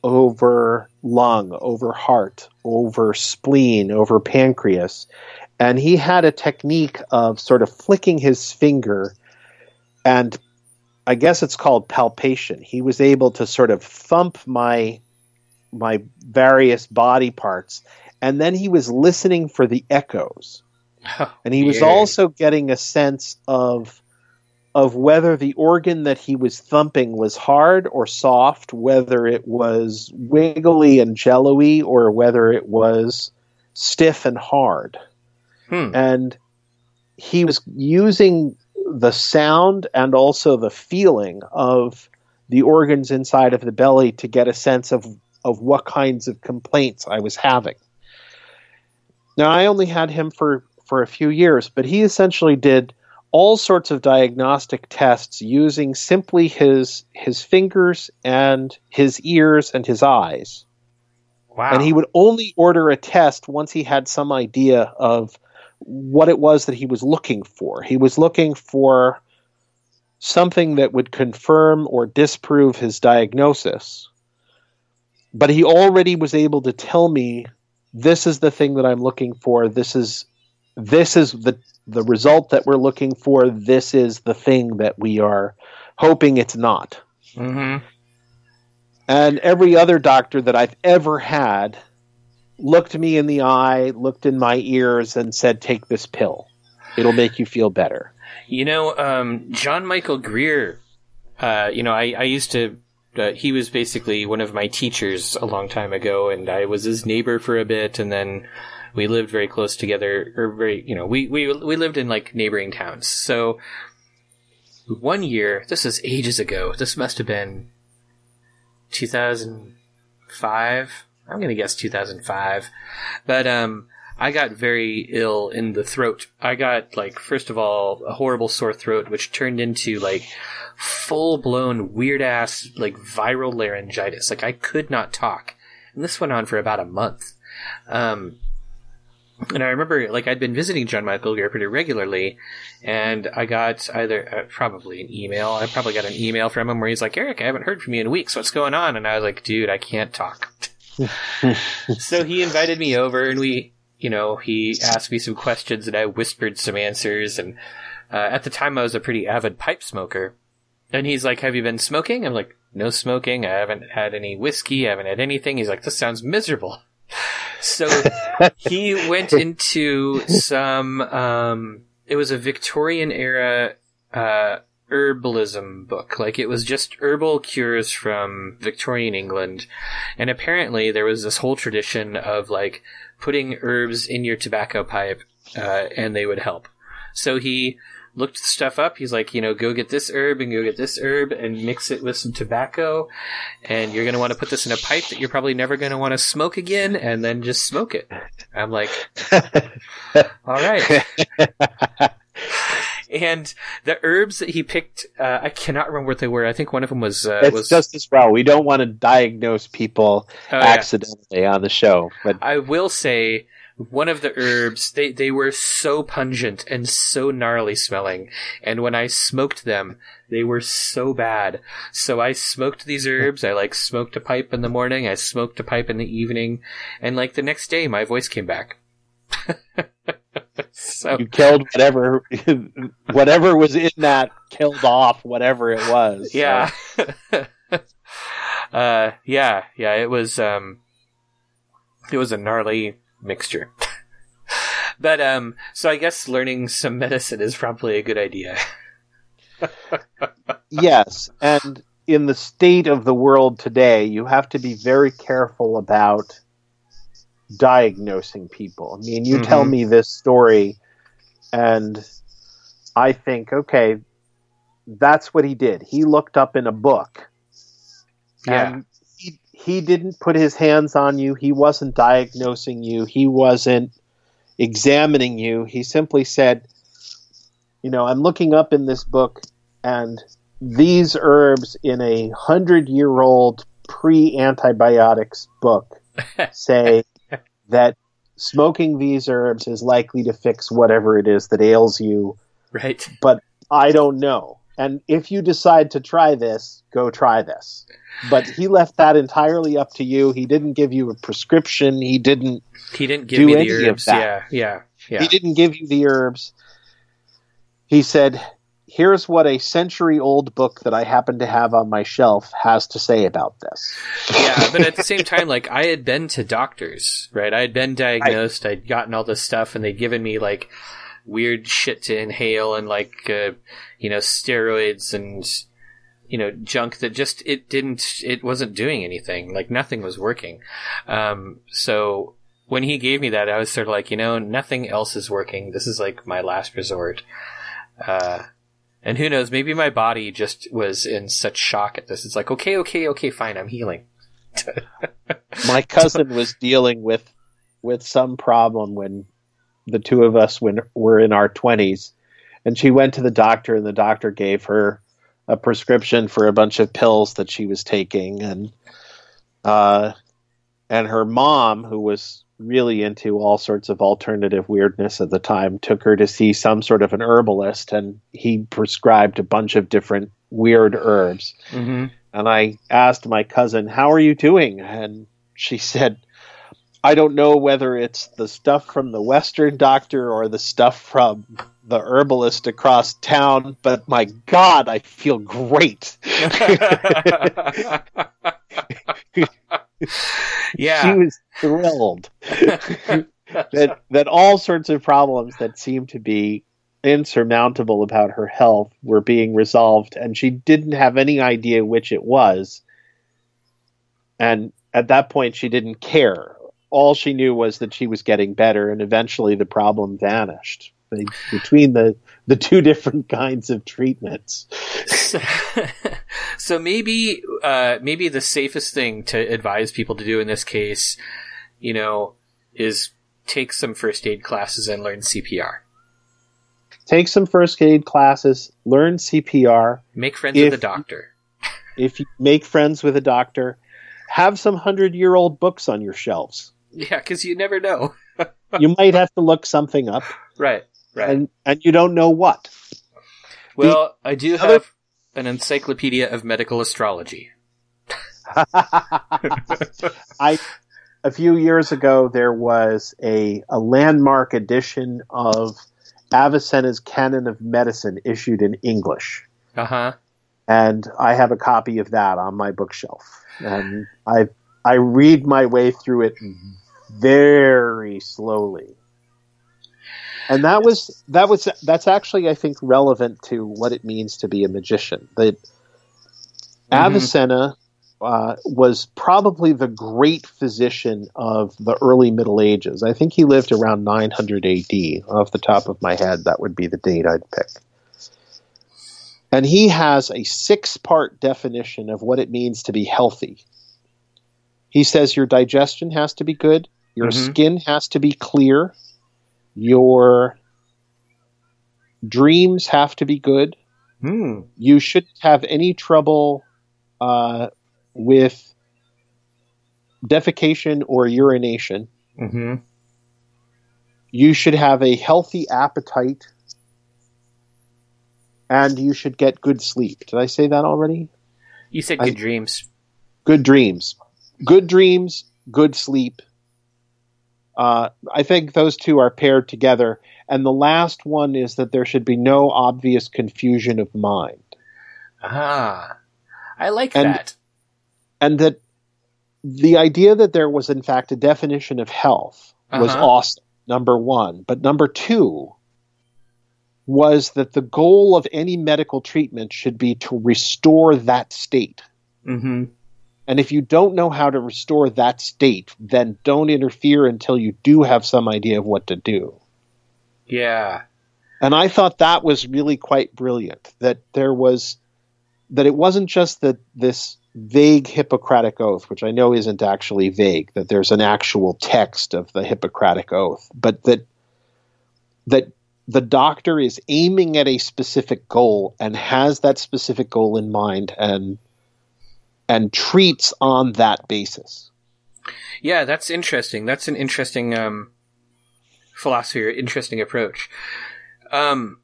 over lung, over heart, over spleen, over pancreas, and he had a technique of sort of flicking his finger and I guess it's called palpation. He was able to sort of thump my my various body parts, and then he was listening for the echoes, <laughs> and he was Weird. also getting a sense of of whether the organ that he was thumping was hard or soft, whether it was wiggly and jello-y, or whether it was stiff and hard Hmm. and he was using the sound and also the feeling of the organs inside of the belly to get a sense of of what kinds of complaints I was having. Now I only had him for for a few years, but he essentially did all sorts of diagnostic tests using simply his his fingers and his ears and his eyes Wow. and he would only order a test once he had some idea of what it was that he was looking for. He was looking for something that would confirm or disprove his diagnosis. But he already was able to tell me this is the thing that I'm looking for. This is this is the the result that we're looking for. This is the thing that we are hoping it's not. Mm-hmm. And every other doctor that I've ever had looked me in the eye, looked in my ears, and said, Take this pill. It'll make you feel better. You know, um, John Michael Greer. Uh, you know, I, I used to. Uh, he was basically one of my teachers a long time ago, and I was his neighbor for a bit, and then we lived very close together, or very, you know, we we we lived in like neighboring towns. So one year, this was ages ago. This must have been 2005. I'm gonna guess 2005, but um. I got very ill in the throat. I got like first of all a horrible sore throat, which turned into like full blown weird ass like viral laryngitis. Like I could not talk, and this went on for about a month. Um, and I remember like I'd been visiting John Michael Greer pretty regularly, and I got either uh, probably an email. I probably got an email from him where he's like, "Erik, I haven't heard from you in weeks. What's going on?" And I was like, "Dude, I can't talk." <laughs> <laughs> so he invited me over, and we you know, he asked me some questions and I whispered some answers. And uh, at the time, I was a pretty avid pipe smoker. And he's like, Have you been smoking? I'm like, No smoking. I haven't had any whiskey. I haven't had anything. He's like, This sounds miserable. <laughs> So he went into some, um, it was a Victorian era uh, herbalism book. Like it was just herbal cures from Victorian England. And apparently there was this whole tradition of like, putting herbs in your tobacco pipe uh, and they would help. So he looked the stuff up. He's like, you know, go get this herb and go get this herb and mix it with some tobacco. And you're going to want to put this in a pipe that you're probably never going to want to smoke again and then just smoke it. I'm like, <laughs> all right. <laughs> and the herbs that he picked, uh, I cannot remember what they were. I think one of them was, uh, it's was, just as well. We don't want to diagnose people oh, yeah. accidentally on the show, but I will say one of the herbs they, they were so pungent and so gnarly smelling and when i smoked them they were so bad so i smoked these <laughs> herbs i like smoked a pipe in the morning i smoked a pipe in the evening and like the next day my voice came back <laughs> <laughs> so You killed whatever <laughs> whatever was in that killed off whatever it was. So, yeah. <laughs> uh, yeah, yeah. It was um, it was a gnarly mixture. but um, so I guess learning some medicine is probably a good idea. yes, and in the state of the world today, you have to be very careful about diagnosing people. I mean, you tell Mhm. me this story, and I think, okay, that's what he did. He looked up in a book, Yeah. and he, he didn't put his hands on you. He wasn't diagnosing you. He wasn't examining you. He simply said, you know, I'm looking up in this book, and these herbs in a hundred year old pre antibiotics book <laughs> say that smoking these herbs is likely to fix whatever it is that ails you, Right. but I don't know. And if you decide to try this, go try this. But he left that entirely up to you. He didn't give you a prescription. He didn't He didn't give me any the herbs. Yeah, yeah, yeah. He didn't give you the herbs. He said, Here's what a century old book that I happen to have on my shelf has to say about this. yeah, but at the same time, like I had been to doctors, right? I had been diagnosed. I'd gotten all this stuff, and they'd given me like weird shit to inhale and like uh, you know steroids and you know junk that just it didn't it wasn't doing anything. Like nothing was working. Um, so when he gave me that, I was sort of like, you know, nothing else is working. This is like my last resort. Uh, and who knows? Maybe my body just was in such shock at this. It's like, okay, okay, okay, fine, I'm healing. <laughs> My cousin was dealing with with some problem when the two of us when were in our twenties, and she went to the doctor, and the doctor gave her a prescription for a bunch of pills that she was taking, and uh, and her mom, who was really into all sorts of alternative weirdness at the time, took her to see some sort of an herbalist, and he prescribed a bunch of different weird herbs. Mm-hmm. And I asked my cousin, How are you doing? And she <laughs> said, I don't know whether it's the stuff from the Western doctor or the stuff from the herbalist across town, but my God, I feel great. <laughs> yeah. She was thrilled <laughs> that that all sorts of problems that seemed to be insurmountable about her health were being resolved and she didn't have any idea which it was and at that point she didn't care all she knew was that she was getting better and eventually the problem vanished Be- between the the two different <laughs> kinds of treatments <laughs> so maybe uh, maybe the safest thing to advise people to do in this case, you know, is take some first aid classes and learn CPR. take some first aid classes learn CPR Make friends If- with a doctor. <laughs> if you make friends with a doctor have some 100 year old books on your shelves Yeah, because you never know. you might have to look something up Right. Right. and and you don't know what well, I do other- have an encyclopedia of medical astrology. <laughs> I a few years ago there was a a landmark edition of Avicenna's Canon of Medicine issued in English Uh huh. and I have a copy of that on my bookshelf and I I read my way through it very slowly and that was that was that's actually I think relevant to what it means to be a magician. That Avicenna uh, was probably the great physician of the early Middle Ages. I think he lived around 900 AD. Off the top of my head, that would be the date I'd pick. And he has a six-part definition of what it means to be healthy. He says your digestion has to be good, your Mhm. skin has to be clear, your dreams have to be good. Hmm. You shouldn't have any trouble uh, with defecation or urination. Mm-hmm. You should have a healthy appetite. And you should get good sleep. Did I say that already? You said I- good dreams. Good dreams. Good dreams, good sleep. Uh, I think those two are paired together. And the last one is that there should be no obvious confusion of mind. Ah, I like And- that. And that the idea that there was, in fact, a definition of health was Uh-huh. awesome, number one. But number two was that the goal of any medical treatment should be to restore that state. hmm And if you don't know how to restore that state, then don't interfere until you do have some idea of what to do. Yeah. And I thought that was really quite brilliant. That there was that it wasn't just that this vague Hippocratic oath, which I know isn't actually vague, that there's an actual text of the Hippocratic oath, but that that the doctor is aiming at a specific goal and has that specific goal in mind and and treats on that basis. Yeah, that's interesting. That's an interesting um, philosophy or interesting approach. Um,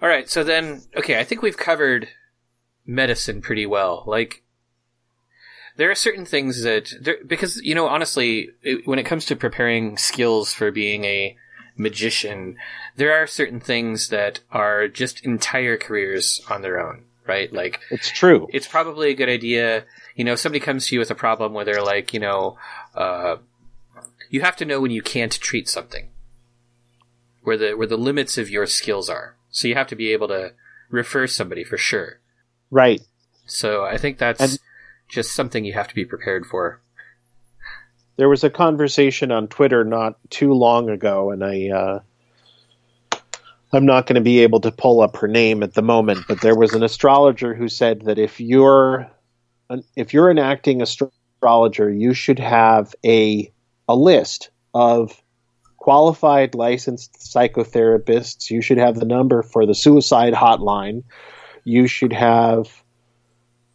all right, so then, okay, I think we've covered medicine pretty well. Like, there are certain things that, there, because, you know, honestly, it, when it comes to preparing skills for being a magician, there are certain things that are just entire careers on their own, right? Like, It's true. it's probably a good idea. You know, if somebody comes to you with a problem where they're like, you know, uh, you have to know when you can't treat something, where the where the limits of your skills are. So you have to be able to refer somebody for sure. Right. So I think that's And- just something you have to be prepared for. there was a conversation on Twitter not too long ago, and I uh, I'm not going to be able to pull up her name at the moment, but there was an astrologer who said that if you're an, if you're an acting astrologer, you should have a a list of qualified licensed psychotherapists. You should have the number for the suicide hotline. You should have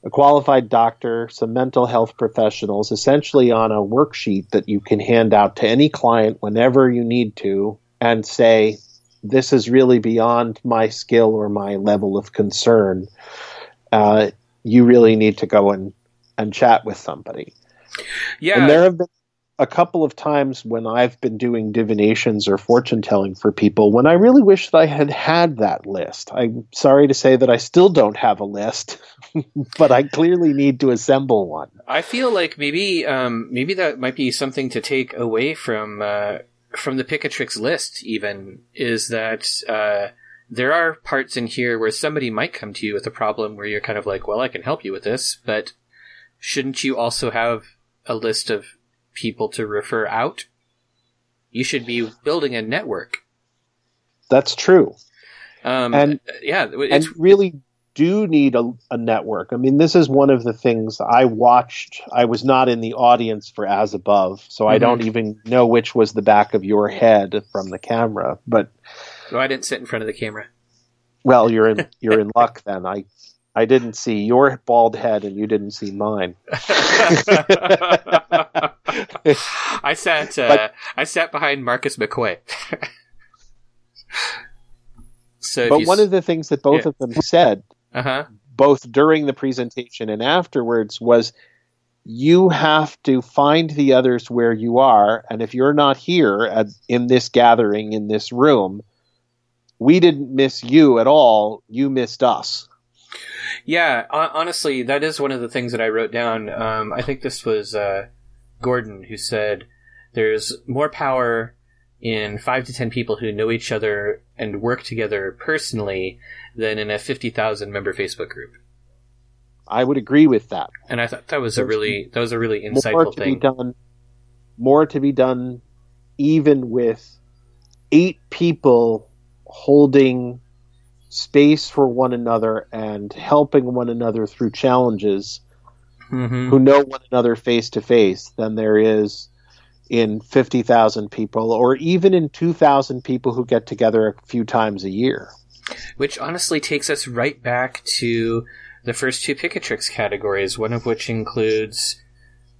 a qualified doctor, some mental health professionals, essentially on a worksheet that you can hand out to any client whenever you need to and say, this is really beyond my skill or my level of concern. Uh, you really need to go and, and chat with somebody. Yeah, And there have been a couple of times when I've been doing divinations or fortune telling for people when I really wish that I had had that list. I'm sorry to say that I still don't have a list, <laughs> but I clearly need to assemble one. I feel like maybe um, maybe that might be something to take away from uh, from the Picatrix list. Even is that uh, there are parts in here where somebody might come to you with a problem where you're kind of like, well, I can help you with this, but shouldn't you also have a list of people to refer out? You should be building a network. That's true. Um, And- yeah, and it's really do need a, a network. I mean, this is one of the things I watched. I was not in the audience for As Above, so I Mhm. don't even know which was the back of your head from the camera. But oh, I didn't sit in front of the camera. well, you're in you're in luck then. I I didn't see your bald head, and you didn't see mine. <laughs> I sat. Uh, I sat behind Marcus McQuay. <laughs> so, But one of the things that both yeah. of them said, uh huh, both during the presentation and afterwards, was you have to find the others where you are, and if you're not here at, in this gathering in this room, we didn't miss you at all. You missed us. yeah. honestly, that is one of the things that I wrote down. Um, I think this was uh, Gordon who said, "There's more power in five to ten people who know each other and work together personally than in a fifty thousand member Facebook group." I would agree with that. And I thought that was a really that was a really insightful more to be thing. done. More to be done, even with eight people holding space for one another and helping one another through challenges hmm who know one another face to face than there is in 50,000 people or even in 2,000 people who get together a few times a year. Which honestly takes us right back to the first two Picatrix categories, one of which includes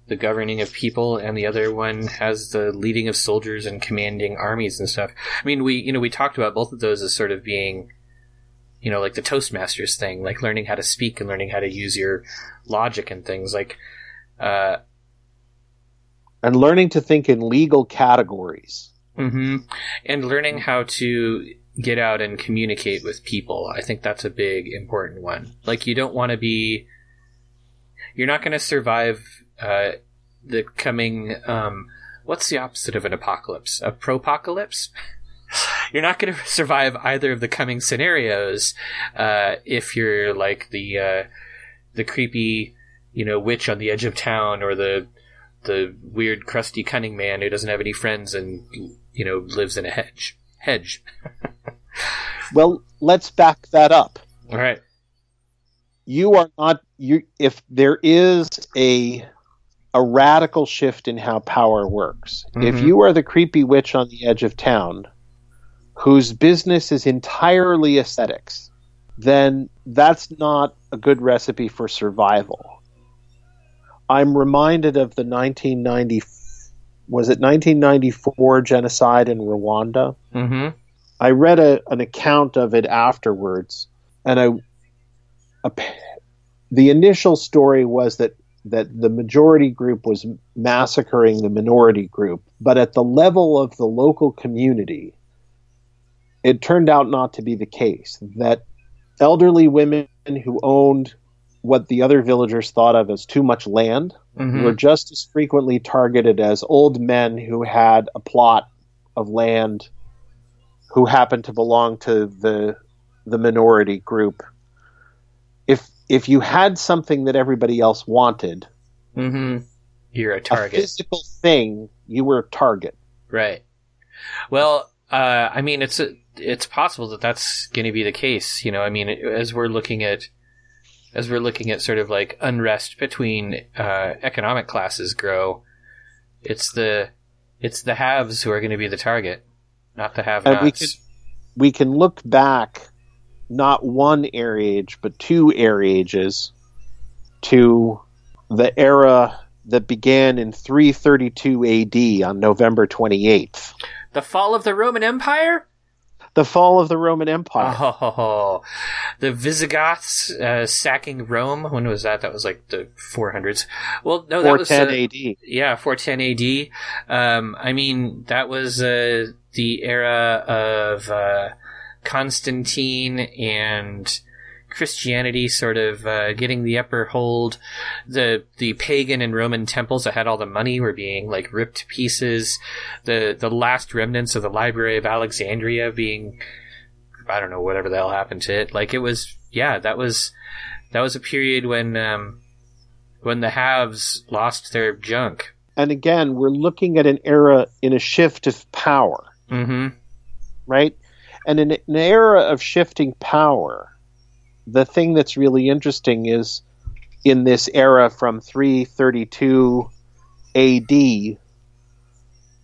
the governing of people, and the other one has the leading of soldiers and commanding armies and stuff. I mean, we you know we talked about both of those as sort of being, you know, like the Toastmasters thing, like learning how to speak and learning how to use your logic and things. Like, uh, And learning to think in legal categories hmm And learning how to get out and communicate with people. I think that's a big, important one. Like, you don't want to be. You're not going to survive uh, the coming. Um, what's the opposite of an apocalypse? A propocalypse? <laughs> you're not going to survive either of the coming scenarios uh, if you're like the uh, the creepy, you know, witch on the edge of town or the the weird, crusty, cunning man who doesn't have any friends and you know lives in a hedge. Hedge. <laughs> Well, let's back that up. All right. You are not you if there is a a radical shift in how power works. If Mhm. you are the creepy witch on the edge of town whose business is entirely aesthetics, then that's not a good recipe for survival. I'm reminded of the 1990 was it 1994 genocide in Rwanda? Mm-hmm. I read a, an account of it afterwards, and I, a, the initial story was that that the majority group was massacring the minority group, but at the level of the local community, it turned out not to be the case. That elderly women who owned what the other villagers thought of as too much land Mm-hmm. were just as frequently targeted as old men who had a plot of land who happened to belong to the the minority group. If if you had something that everybody else wanted, Mm-hmm. You're a a target. physical thing, you were a target. Right. Well, uh, I mean, it's a, it's possible that that's going to be the case. You know, I mean, as we're looking at as we're looking at sort of like unrest between uh, economic classes grow, it's the it's the haves who are going to be the target, not the And we have-nots. can we can look back not one air age but two air ages to the era that began in 332 AD on November 28th. The fall of the Roman Empire. The fall of the Roman Empire. Oh, the Visigoths uh, sacking Rome. When was that? That was like the 400s. Well, no, that was 410 uh, AD. Yeah, 410 AD. Um, I mean, that was uh, the era of uh, Constantine and Christianity sort of uh, getting the upper hold. The the pagan and Roman temples that had all the money were being like ripped to pieces. The the last remnants of the Library of Alexandria being I don't know whatever the hell happened to it. Like it was yeah, that was that was a period when um, when the haves lost their junk. And again, we're looking at an era in a shift of power, Mm-hmm. right? And in an era of shifting power, the thing that's really interesting is in this era from 332 AD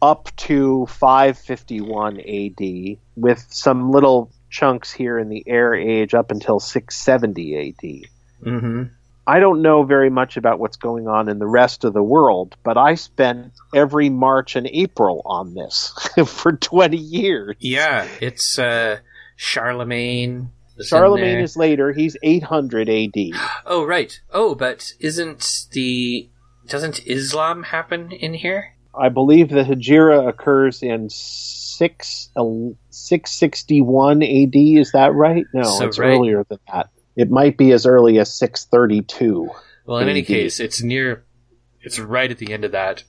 up to 551 AD, with some little chunks here in the Air Age up until 670 AD. Mm-hmm. I don't know very much about what's going on in the rest of the world, but I spent every March and April on this <laughs> for 20 years. Yeah, it's uh, Charlemagne. Charlemagne is later. He's 800 AD. <gasps> Oh right. Oh, but isn't the doesn't Islam happen in here? I believe the Hijra occurs in 6, uh, 661 AD. Is that right? No, So, it's right- earlier than that. It might be as early as 632. Well, in any case, it's near. It's right at the end of that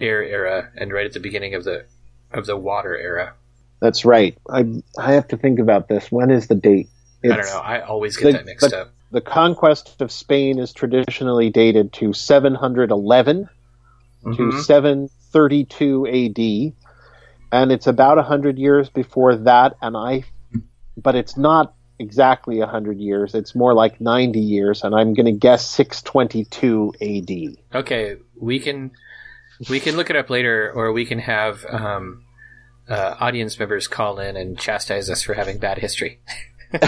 air era and right at the beginning of the of the water era. That's right. I I have to think about this. When is the date? I don't know. I always get the- that mixed the- up. The conquest of Spain is traditionally dated to 711 to Mhm. 732 AD, and it's about 100 years before that. And I, but it's not exactly 100 years. It's more like 90 years, and I'm going to guess 622 AD. Okay, we can we can look it up later, or we can have um, uh, audience members call in and chastise us for having bad history. <laughs> <laughs>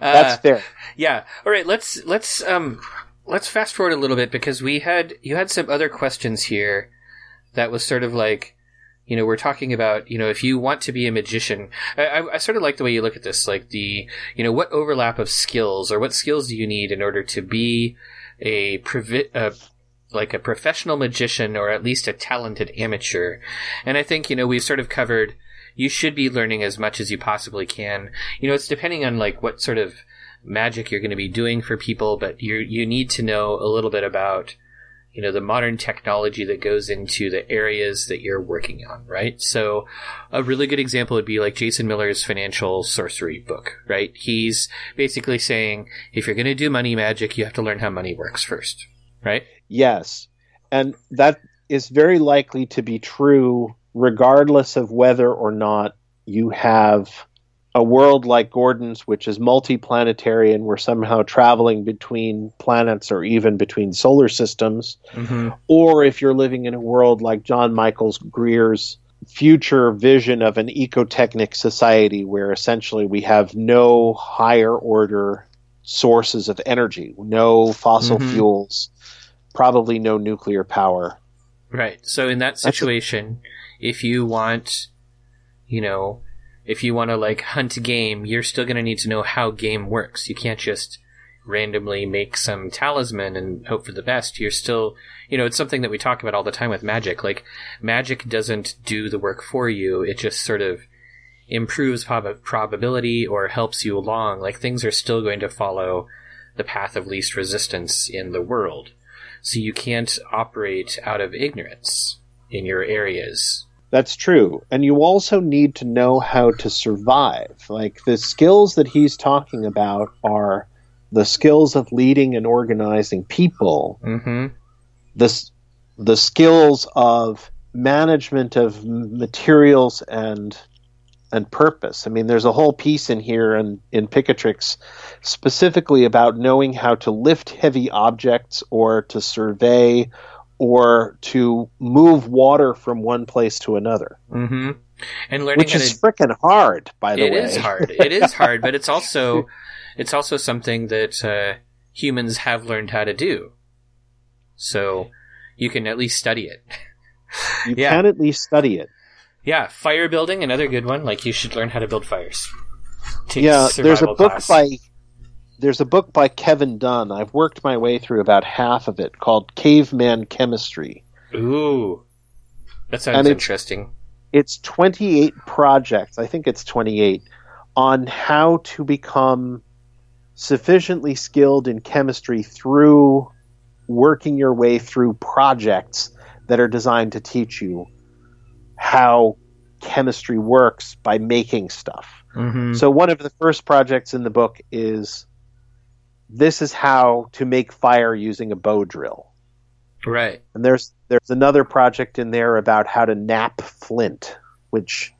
That's Uh, fair. yeah. All right. Let's let's um let's fast forward a little bit because we had you had some other questions here that was sort of like you know we're talking about you know if you want to be a magician I, I, I sort of like the way you look at this like the you know what overlap of skills or what skills do you need in order to be a, provi- a like a professional magician or at least a talented amateur. And I think, you know, we've sort of covered you should be learning as much as you possibly can. You know, it's depending on like what sort of magic you're going to be doing for people, but you you need to know a little bit about you know the modern technology that goes into the areas that you're working on, right? So a really good example would be like Jason Miller's financial sorcery book, right? He's basically saying if you're going to do money magic, you have to learn how money works first, right? Yes. And that is very likely to be true regardless of whether or not you have a world like Gordon's, which is multiplanetary, and we're somehow traveling between planets or even between solar systems, Mm-hmm. or if you're living in a world like John Michaels Greer's future vision of an ecotechnic society, where essentially we have no higher order sources of energy, no fossil Mhm. fuels, probably no nuclear power. Right. So in that a- situation, if you want, you know, if you want to like hunt game, you're still going to need to know how game works. You can't just randomly make some talisman and hope for the best. You're still, you know, it's something that we talk about all the time with magic. Like magic doesn't do the work for you. It just sort of improves prob- probability or helps you along. Like things are still going to follow the path of least resistance in the world. So you can't operate out of ignorance in your areas. That's true. And you also need to know how to survive. Like the skills that he's talking about are the skills of leading and organizing people, Mm-hmm. the, the skills of management of materials and and purpose. I mean, there's a whole piece in here in, in Picatrix specifically about knowing how to lift heavy objects or to survey or to move water from one place to another. Mm-hmm. And learning which is freaking hard, by the It way. is hard. It is <laughs> hard, but it's also it's also something that uh, humans have learned how to do. So you can at least study it. You <laughs> Yeah. can at least study it. Yeah, fire building, another good one. Like you should learn how to build fires. Take yeah, there's a book class. by there's a book by Kevin Dunn. I've worked my way through about half of it called Caveman Chemistry. Ooh, that sounds And it's- interesting. It's 28 projects. I think it's 28 on how to become sufficiently skilled in chemistry through working your way through projects that are designed to teach you how chemistry works by making stuff. Mm-hmm. So one of the first projects in the book is this is how to make fire using a bow drill. Right. And there's there's another project in there about how to knap flint, which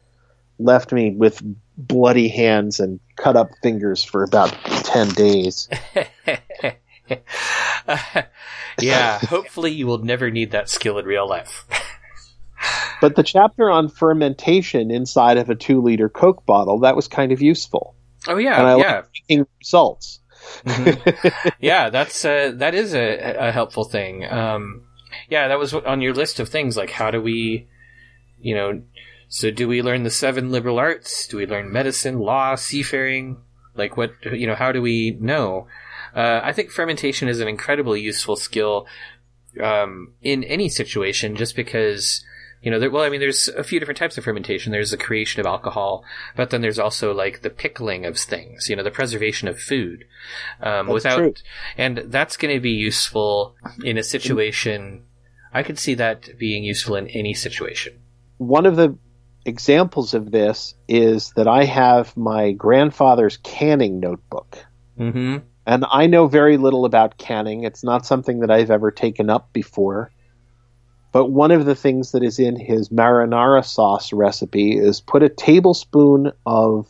left me with bloody hands and cut up fingers for about 10 days. <laughs> yeah. Hopefully, you will never need that skill in real life. <laughs> But the chapter on fermentation inside of a 2 liter Coke bottle, that was kind of useful. Oh yeah, And I yeah. like seeing results. Mhm. <laughs> yeah, that's uh, that is a, a helpful thing. Um, yeah, that was on your list of things. Like, how do we, you know, so do we learn the seven liberal arts? Do we learn medicine, law, seafaring? Like, what you know? How do we know? Uh, I think fermentation is an incredibly useful skill um, in any situation, just because. You know, there, well, I mean, there's a few different types of fermentation. There's the creation of alcohol, but then there's also like the pickling of things. You know, the preservation of food. Um, That's without, true. and that's going to be useful in a situation. I could see that being useful in any situation. one of the examples of this is that I have my grandfather's canning notebook. Mm-hmm. And I know very little about canning. It's not something that I've ever taken up before. But one of the things that is in his marinara sauce recipe is put a tablespoon of,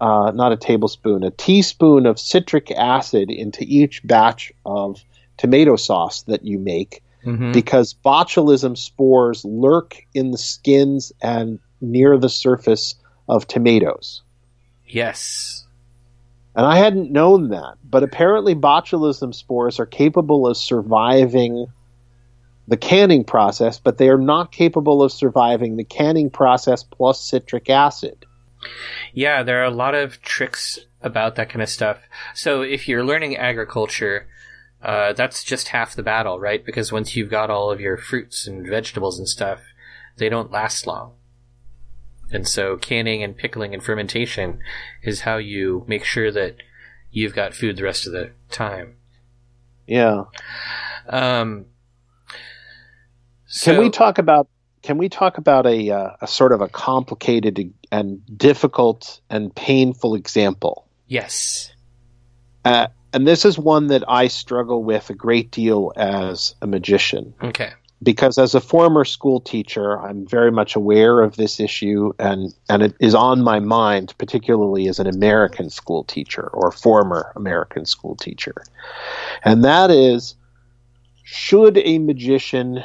uh, not a tablespoon, a teaspoon of citric acid into each batch of tomato sauce that you make Mm-hmm. because botulism spores lurk in the skins and near the surface of tomatoes. Yes. And I hadn't known that, but apparently botulism spores are capable of surviving the canning process, but they are not capable of surviving the canning process plus citric acid. Yeah, there are a lot of tricks about that kind of stuff. So if you're learning agriculture, uh, that's just half the battle, right? Because once you've got all of your fruits and vegetables and stuff, they don't last long. And so canning and pickling and fermentation is how you make sure that you've got food the rest of the time. Yeah. Um, Can we talk about can we talk about a uh, a sort of a complicated and difficult and painful example? Yes. Uh, and this is one that I struggle with a great deal as a magician Okay. because as a former school teacher, I'm very much aware of this issue and and it is on my mind, particularly as an American school teacher or former American school teacher. And that is should a magician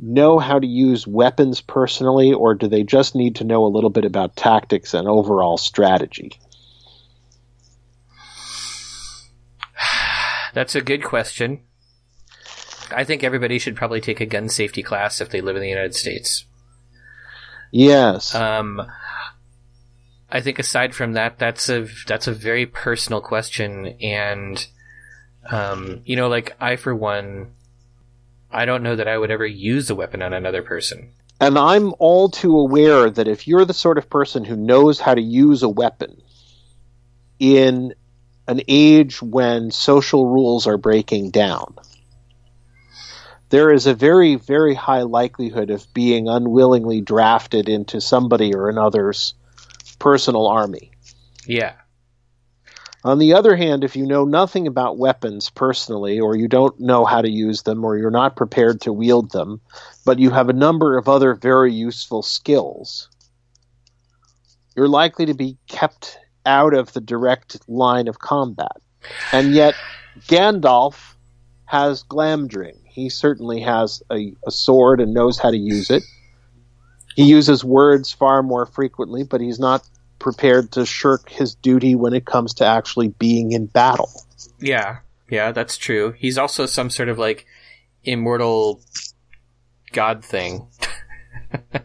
know how to use weapons personally or do they just need to know a little bit about tactics and overall strategy? <sighs> That's a good question. I think everybody should probably take a gun safety class if they live in the United States. Yes. Um, I think aside from that, that's a that's a very personal question, and um, you know, like I for one, I don't know that I would ever use a weapon on another person. And I'm all too aware that if you're the sort of person who knows how to use a weapon in an age when social rules are breaking down, there is a very, very high likelihood of being unwillingly drafted into somebody or another's personal army. Yeah, On the other hand, if you know nothing about weapons personally, or you don't know how to use them, or you're not prepared to wield them, but you have a number of other very useful skills, you're likely to be kept out of the direct line of combat. And yet, Gandalf has Glamdring. He certainly has a, a sword and knows how to use it. He uses words far more frequently, but he's not prepared to shirk his duty when it comes to actually being in battle. yeah, yeah. That's true. He's also some sort of like immortal god thing. <laughs>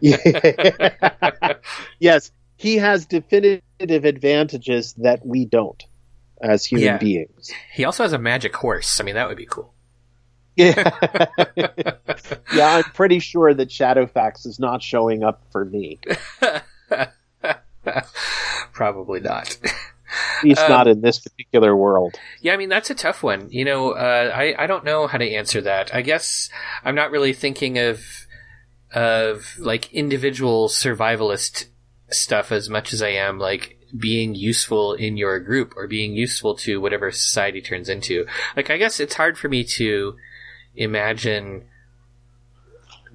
yes, he has definitive advantages that we don't as human Yeah. beings. He also has a magic horse. I mean, that would be cool. Yeah. <laughs> yeah, I'm pretty sure that Shadowfax is not showing up for me. <laughs> <laughs> Probably not. At least Um, not in this particular world. Yeah, I mean that's a tough one. You know, uh, I I don't know how to answer that. I guess I'm not really thinking of of like individual survivalist stuff as much as I am like being useful in your group or being useful to whatever society turns into. Like I guess it's hard for me to imagine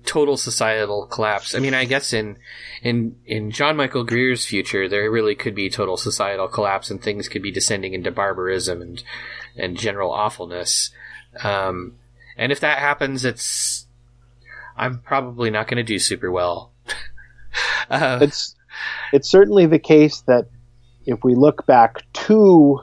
total societal collapse. I mean, I guess in in in John Michael Greer's future, there really could be total societal collapse, and things could be descending into barbarism and and general awfulness. Um, and if that happens, it's I'm probably not going to do super well. <laughs> uh, It's it's certainly the case that if we look back two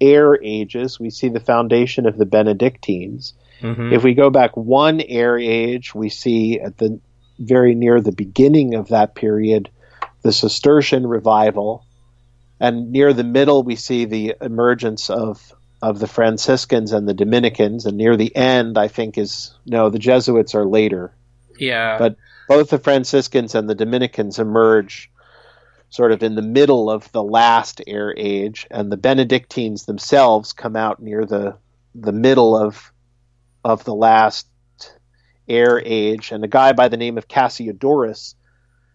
air ages, we see the foundation of the Benedictines. Mhm. If we go back one air age, we see at the very near the beginning of that period the Cistercian revival, and near the middle we see the emergence of of the Franciscans and the Dominicans, and near the end, I think is no, the Jesuits are later. yeah, but- Both the Franciscans and the Dominicans emerge sort of in the middle of the last air age, and the Benedictines themselves come out near the the middle of of the last air age, and a guy by the name of Cassiodorus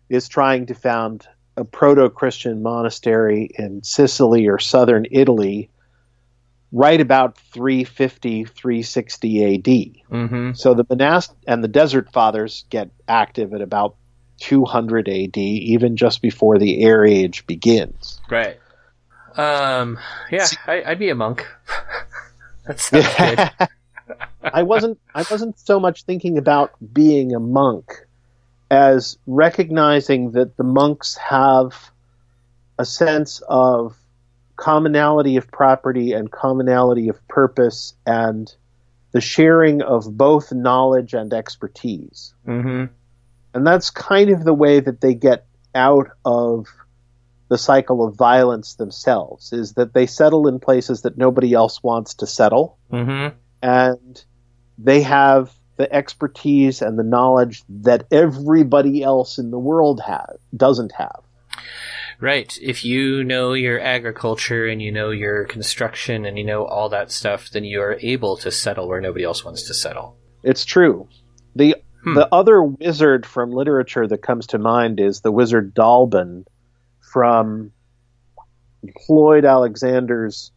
is trying to found a proto-Christian monastery in Sicily or southern Italy right about 350 360 AD. hmm So the monast and the desert fathers get active at about 200 AD, even just before the air age begins. right. Um, yeah, I, I'd be a monk. <laughs> that sounds <laughs> good. <laughs> I wasn't I wasn't so much thinking about being a monk as recognizing that the monks have a sense of commonality of property and commonality of purpose and the sharing of both knowledge and expertise. hmm And that's kind of the way that they get out of the cycle of violence themselves is that they settle in places that nobody else wants to settle. Hmm and they have the expertise and the knowledge that everybody else in the world has doesn't have. Right. If you know your agriculture and you know your construction and you know all that stuff, then you are able to settle where nobody else wants to settle. It's true. The Hmm. the other wizard from literature that comes to mind is the wizard Dallben from Lloyd Alexander's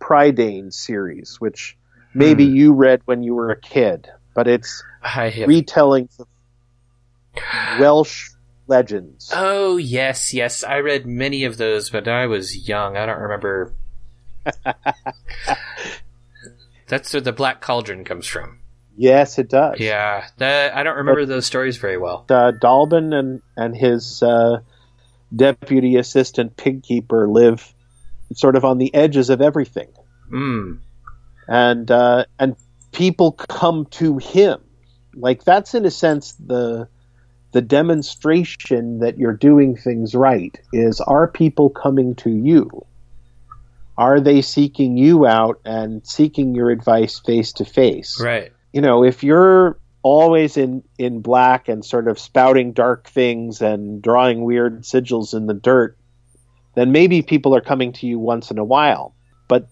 Prydain series, which maybe Hmm. you read when you were a kid, but it's I have. retellings of <sighs> Welsh legends. oh yes, yes. I read many of those, but I was young. I don't remember. <laughs> That's where the Black Cauldron comes from. yes, it does. Yeah, that, I don't remember those stories very well. uh, Dallben and and his uh, deputy assistant pig keeper live sort of on the edges of everything, Mm. And uh, and people come to him. Like that's in a sense the the demonstration that you're doing things right is are people coming to you? Are they seeking you out and seeking your advice face to face? Right. you know, if you're always in in black and sort of spouting dark things and drawing weird sigils in the dirt, then maybe people are coming to you once in a while. But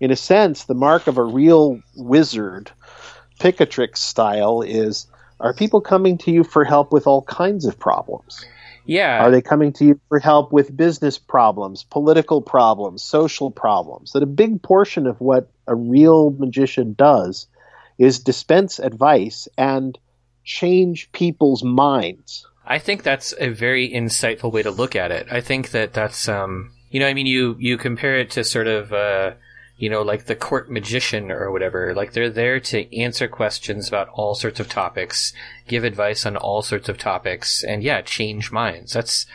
in a sense, the mark of a real wizard, Picatrix style, is are people coming to you for help with all kinds of problems? Yeah. Are they coming to you for help with business problems, political problems, social problems? That a big portion of what a real magician does is dispense advice and change people's minds. I think that's a very insightful way to look at it. I think that that's um you know I mean you you compare it to sort of uh you know like the court magician or whatever like they're there to answer questions about all sorts of topics, give advice on all sorts of topics and yeah, change minds. That's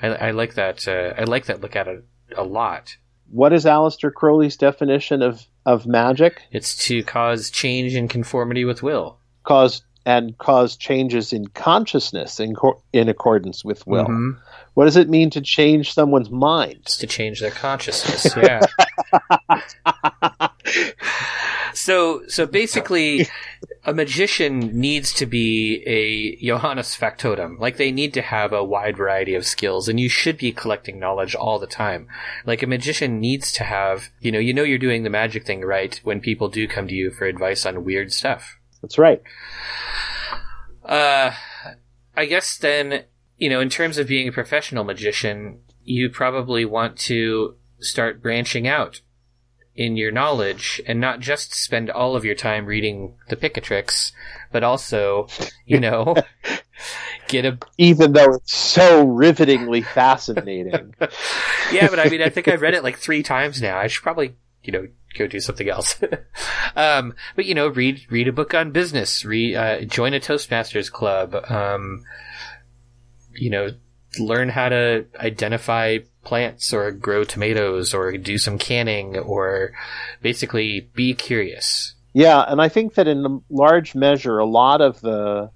I, I like that uh, I like that look at it a lot. What is Aleister Crowley's definition of, of magic? It's to cause change in conformity with will. Cause and cause changes in consciousness in, co- in accordance with will. Mhm. What does it mean to change someone's mind? It's to change their consciousness. <laughs> Yeah. <laughs> so so basically a magician needs to be a Johannes factotum. Like they need to have a wide variety of skills and you should be collecting knowledge all the time. Like a magician needs to have, you know, you know you're doing the magic thing right when people do come to you for advice on weird stuff. That's right. Uh, I guess then, you know, in terms of being a professional magician, you probably want to start branching out in your knowledge and not just spend all of your time reading the Picatrix, but also, you know, <laughs> get a Even though it's so rivetingly fascinating. <laughs> yeah, but I mean, I think I've read it like three times now. I should probably, you know, go do something else. <laughs> um, but you know, read read a book on business. Read, uh, join a Toastmasters club. Um, you know, learn how to identify plants or grow tomatoes or do some canning or basically be curious. Yeah, and I think that in large measure, a lot of the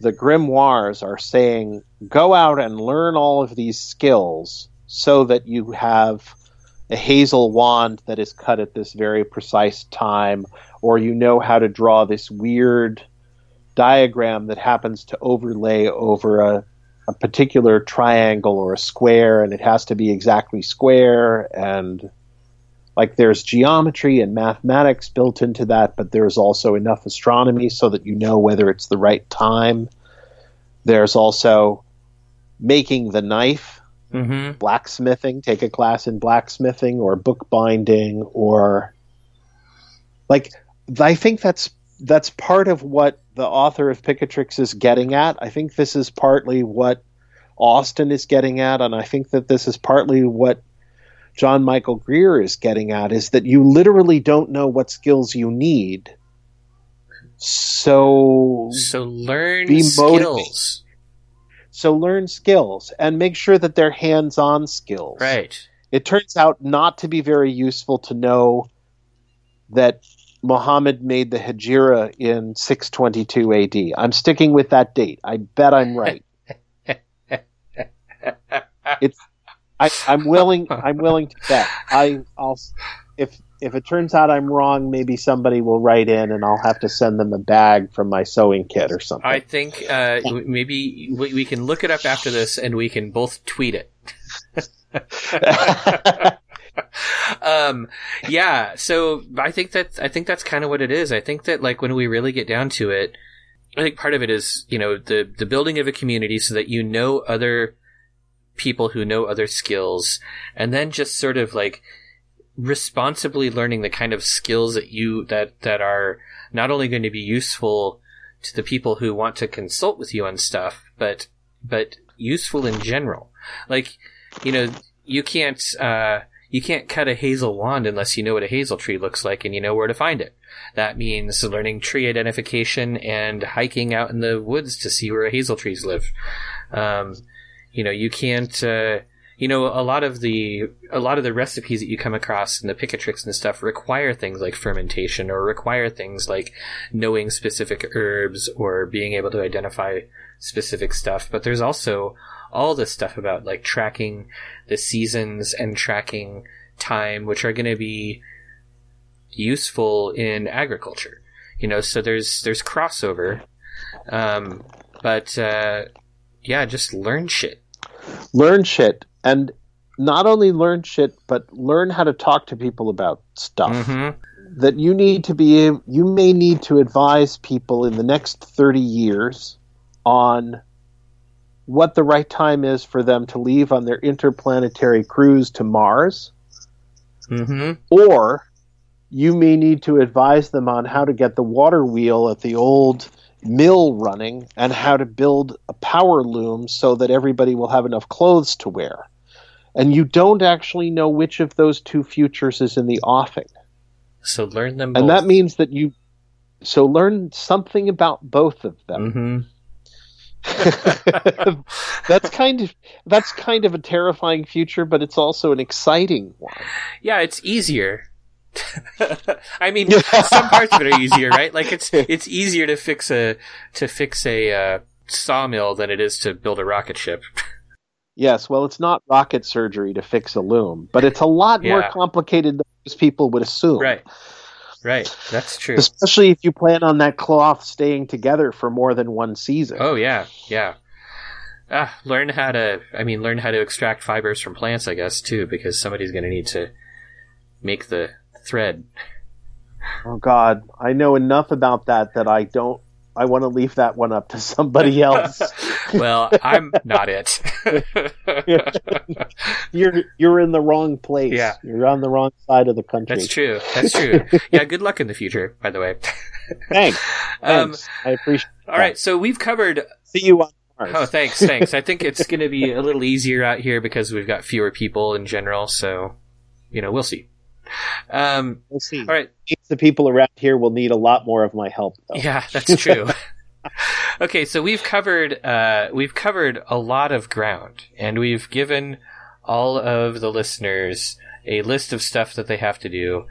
the grimoires are saying go out and learn all of these skills so that you have a hazel wand that is cut at this very precise time, or you know how to draw this weird diagram that happens to overlay over a, a particular triangle or a square, and it has to be exactly square and like there's geometry and mathematics built into that, but there's also enough astronomy so that you know whether it's the right time. There's also making the knife, Mm-hmm. blacksmithing, take a class in blacksmithing or bookbinding or like I think that's that's part of what the author of Picatrix is getting at. I think this is partly what Austin is getting at, and I think that this is partly what John Michael Greer is getting at is that you literally don't know what skills you need. So So learn Be skills. So learn skills and make sure that they're hands-on skills. Right. It turns out not to be very useful to know that Muhammad made the Hijra in 622 AD. I'm sticking with that date. I bet I'm right. <laughs> it's I, I'm willing. I'm willing to bet. I, I'll if if it turns out I'm wrong, maybe somebody will write in and I'll have to send them a bag from my sewing kit or something. I think uh, maybe we, we can look it up after this, and we can both tweet it. <laughs> um, yeah. So I think that I think that's kind of what it is. I think that like when we really get down to it, I think part of it is you know the the building of a community so that you know other people who know other skills, and then just sort of like responsibly learning the kind of skills that you that that are not only going to be useful to the people who want to consult with you on stuff, but but useful in general. Like, you know, you can't uh, you can't cut a hazel wand unless you know what a hazel tree looks like and you know where to find it. That means learning tree identification and hiking out in the woods to see where hazel trees live. Um, you know, you can't. Uh, you know, a lot of the a lot of the recipes that you come across in the Picatrix and stuff require things like fermentation or require things like knowing specific herbs or being able to identify specific stuff. But there's also all this stuff about like tracking the seasons and tracking time, which are going to be useful in agriculture. You know, so there's there's crossover, um, but uh, yeah, just learn shit. learn shit and not only learn shit but learn how to talk to people about stuff hmm that you need to be you may need to advise people in the next 30 years on what the right time is for them to leave on their interplanetary cruise to Mars. Hmm or you may need to advise them on how to get the water wheel at the old mill running and how to build a power loom so that everybody will have enough clothes to wear. And you don't actually know which of those two futures is in the offing. So learn them. Both. And that means that you so learn something about both of them. hmm <laughs> that's kind of that's kind of a terrifying future, but it's also an exciting one. Yeah, it's easier. <laughs> I mean, <laughs> some parts of it are easier, right? Like it's it's easier to fix a to fix a uh, sawmill than it is to build a rocket ship. Yes, well, it's not rocket surgery to fix a loom, but it's a lot more complicated than most people would assume. right, right. That's true. Especially if you plan on that cloth staying together for more than one season. Oh yeah, yeah. Ah, learn how to. I mean, learn how to extract fibers from plants, I guess, too, because somebody's going to need to make the thread. Oh, God, I know enough about that that I don't. I want to leave that one up to somebody <laughs> else. Well, I'm not it. <laughs> you're you're in the wrong place. Yeah. you're on the wrong side of the country. That's true. That's true. Yeah. Good luck in the future, by the way. Thanks. <laughs> Um, Thanks. I appreciate. all right. So we've covered See you on Mars. Oh, thanks, thanks. I think it's going to be a little easier out here because we've got fewer people in general. So, you know, we'll see. Um, We'll see. all right. The people around here will need a lot more of my help, though. Yeah, <laughs> that's true. <laughs> okay, so we've covered uh, we've covered a lot of ground, and we've given all of the listeners a list of stuff that they have to do.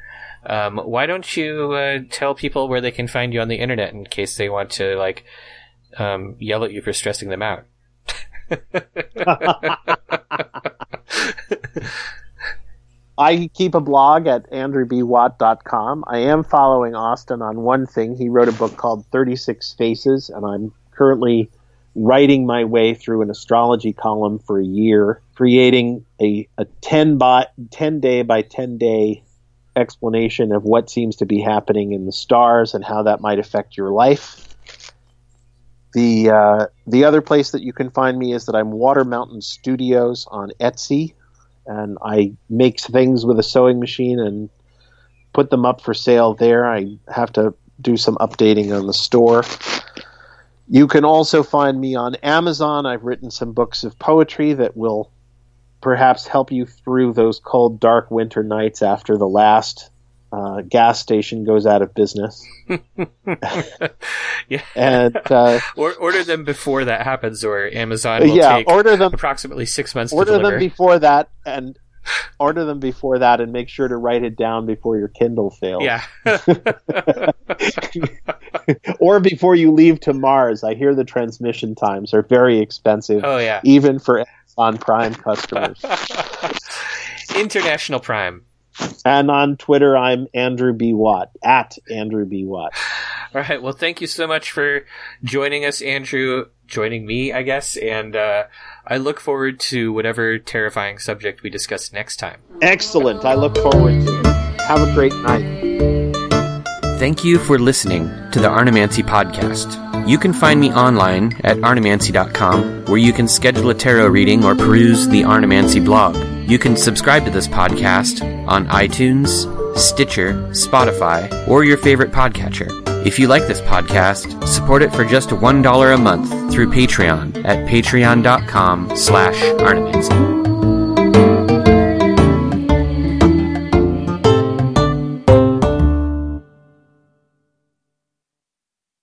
Um, why don't you uh, tell people where they can find you on the internet in case they want to like um, yell at you for stressing them out? <laughs> I keep a blog at andrewbwatt.com. I am following Austin on one thing. He wrote a book called 36 Faces, and I'm currently writing my way through an astrology column for a year, creating a, a 10 by 10 day by 10 day explanation of what seems to be happening in the stars and how that might affect your life. The uh, the other place that you can find me is that I'm Water Mountain Studios on Etsy and I make things with a sewing machine and put them up for sale there. I have to do some updating on the store. You can also find me on Amazon. I've written some books of poetry that will perhaps help you through those cold, dark winter nights after the last uh, gas station goes out of business. <laughs> yeah. And uh, Or order them before that happens, or Amazon will yeah, take order them approximately six months order them before that and order them before that and make sure to write it down before your Kindle fails. yeah. <laughs> or before you leave to Mars. I hear the transmission times are very expensive, oh yeah. even for Amazon Prime customers. <laughs> International Prime. And on Twitter, I'm Andrew B. Watt, at Andrew B. Watt. All right. Well, thank you so much for joining us, Andrew, joining me, I guess. And uh, I look forward to whatever terrifying subject we discuss next time. Excellent. I look forward to it. Have a great night. Thank you for listening to the Arnemancy podcast. You can find me online at arnemancy.com, where you can schedule a tarot reading or peruse the Arnemancy blog. You can subscribe to this podcast on iTunes, Stitcher, Spotify, or your favorite podcatcher. If you like this podcast, support it for just $1 a month through Patreon at patreon.com slash arnemancy.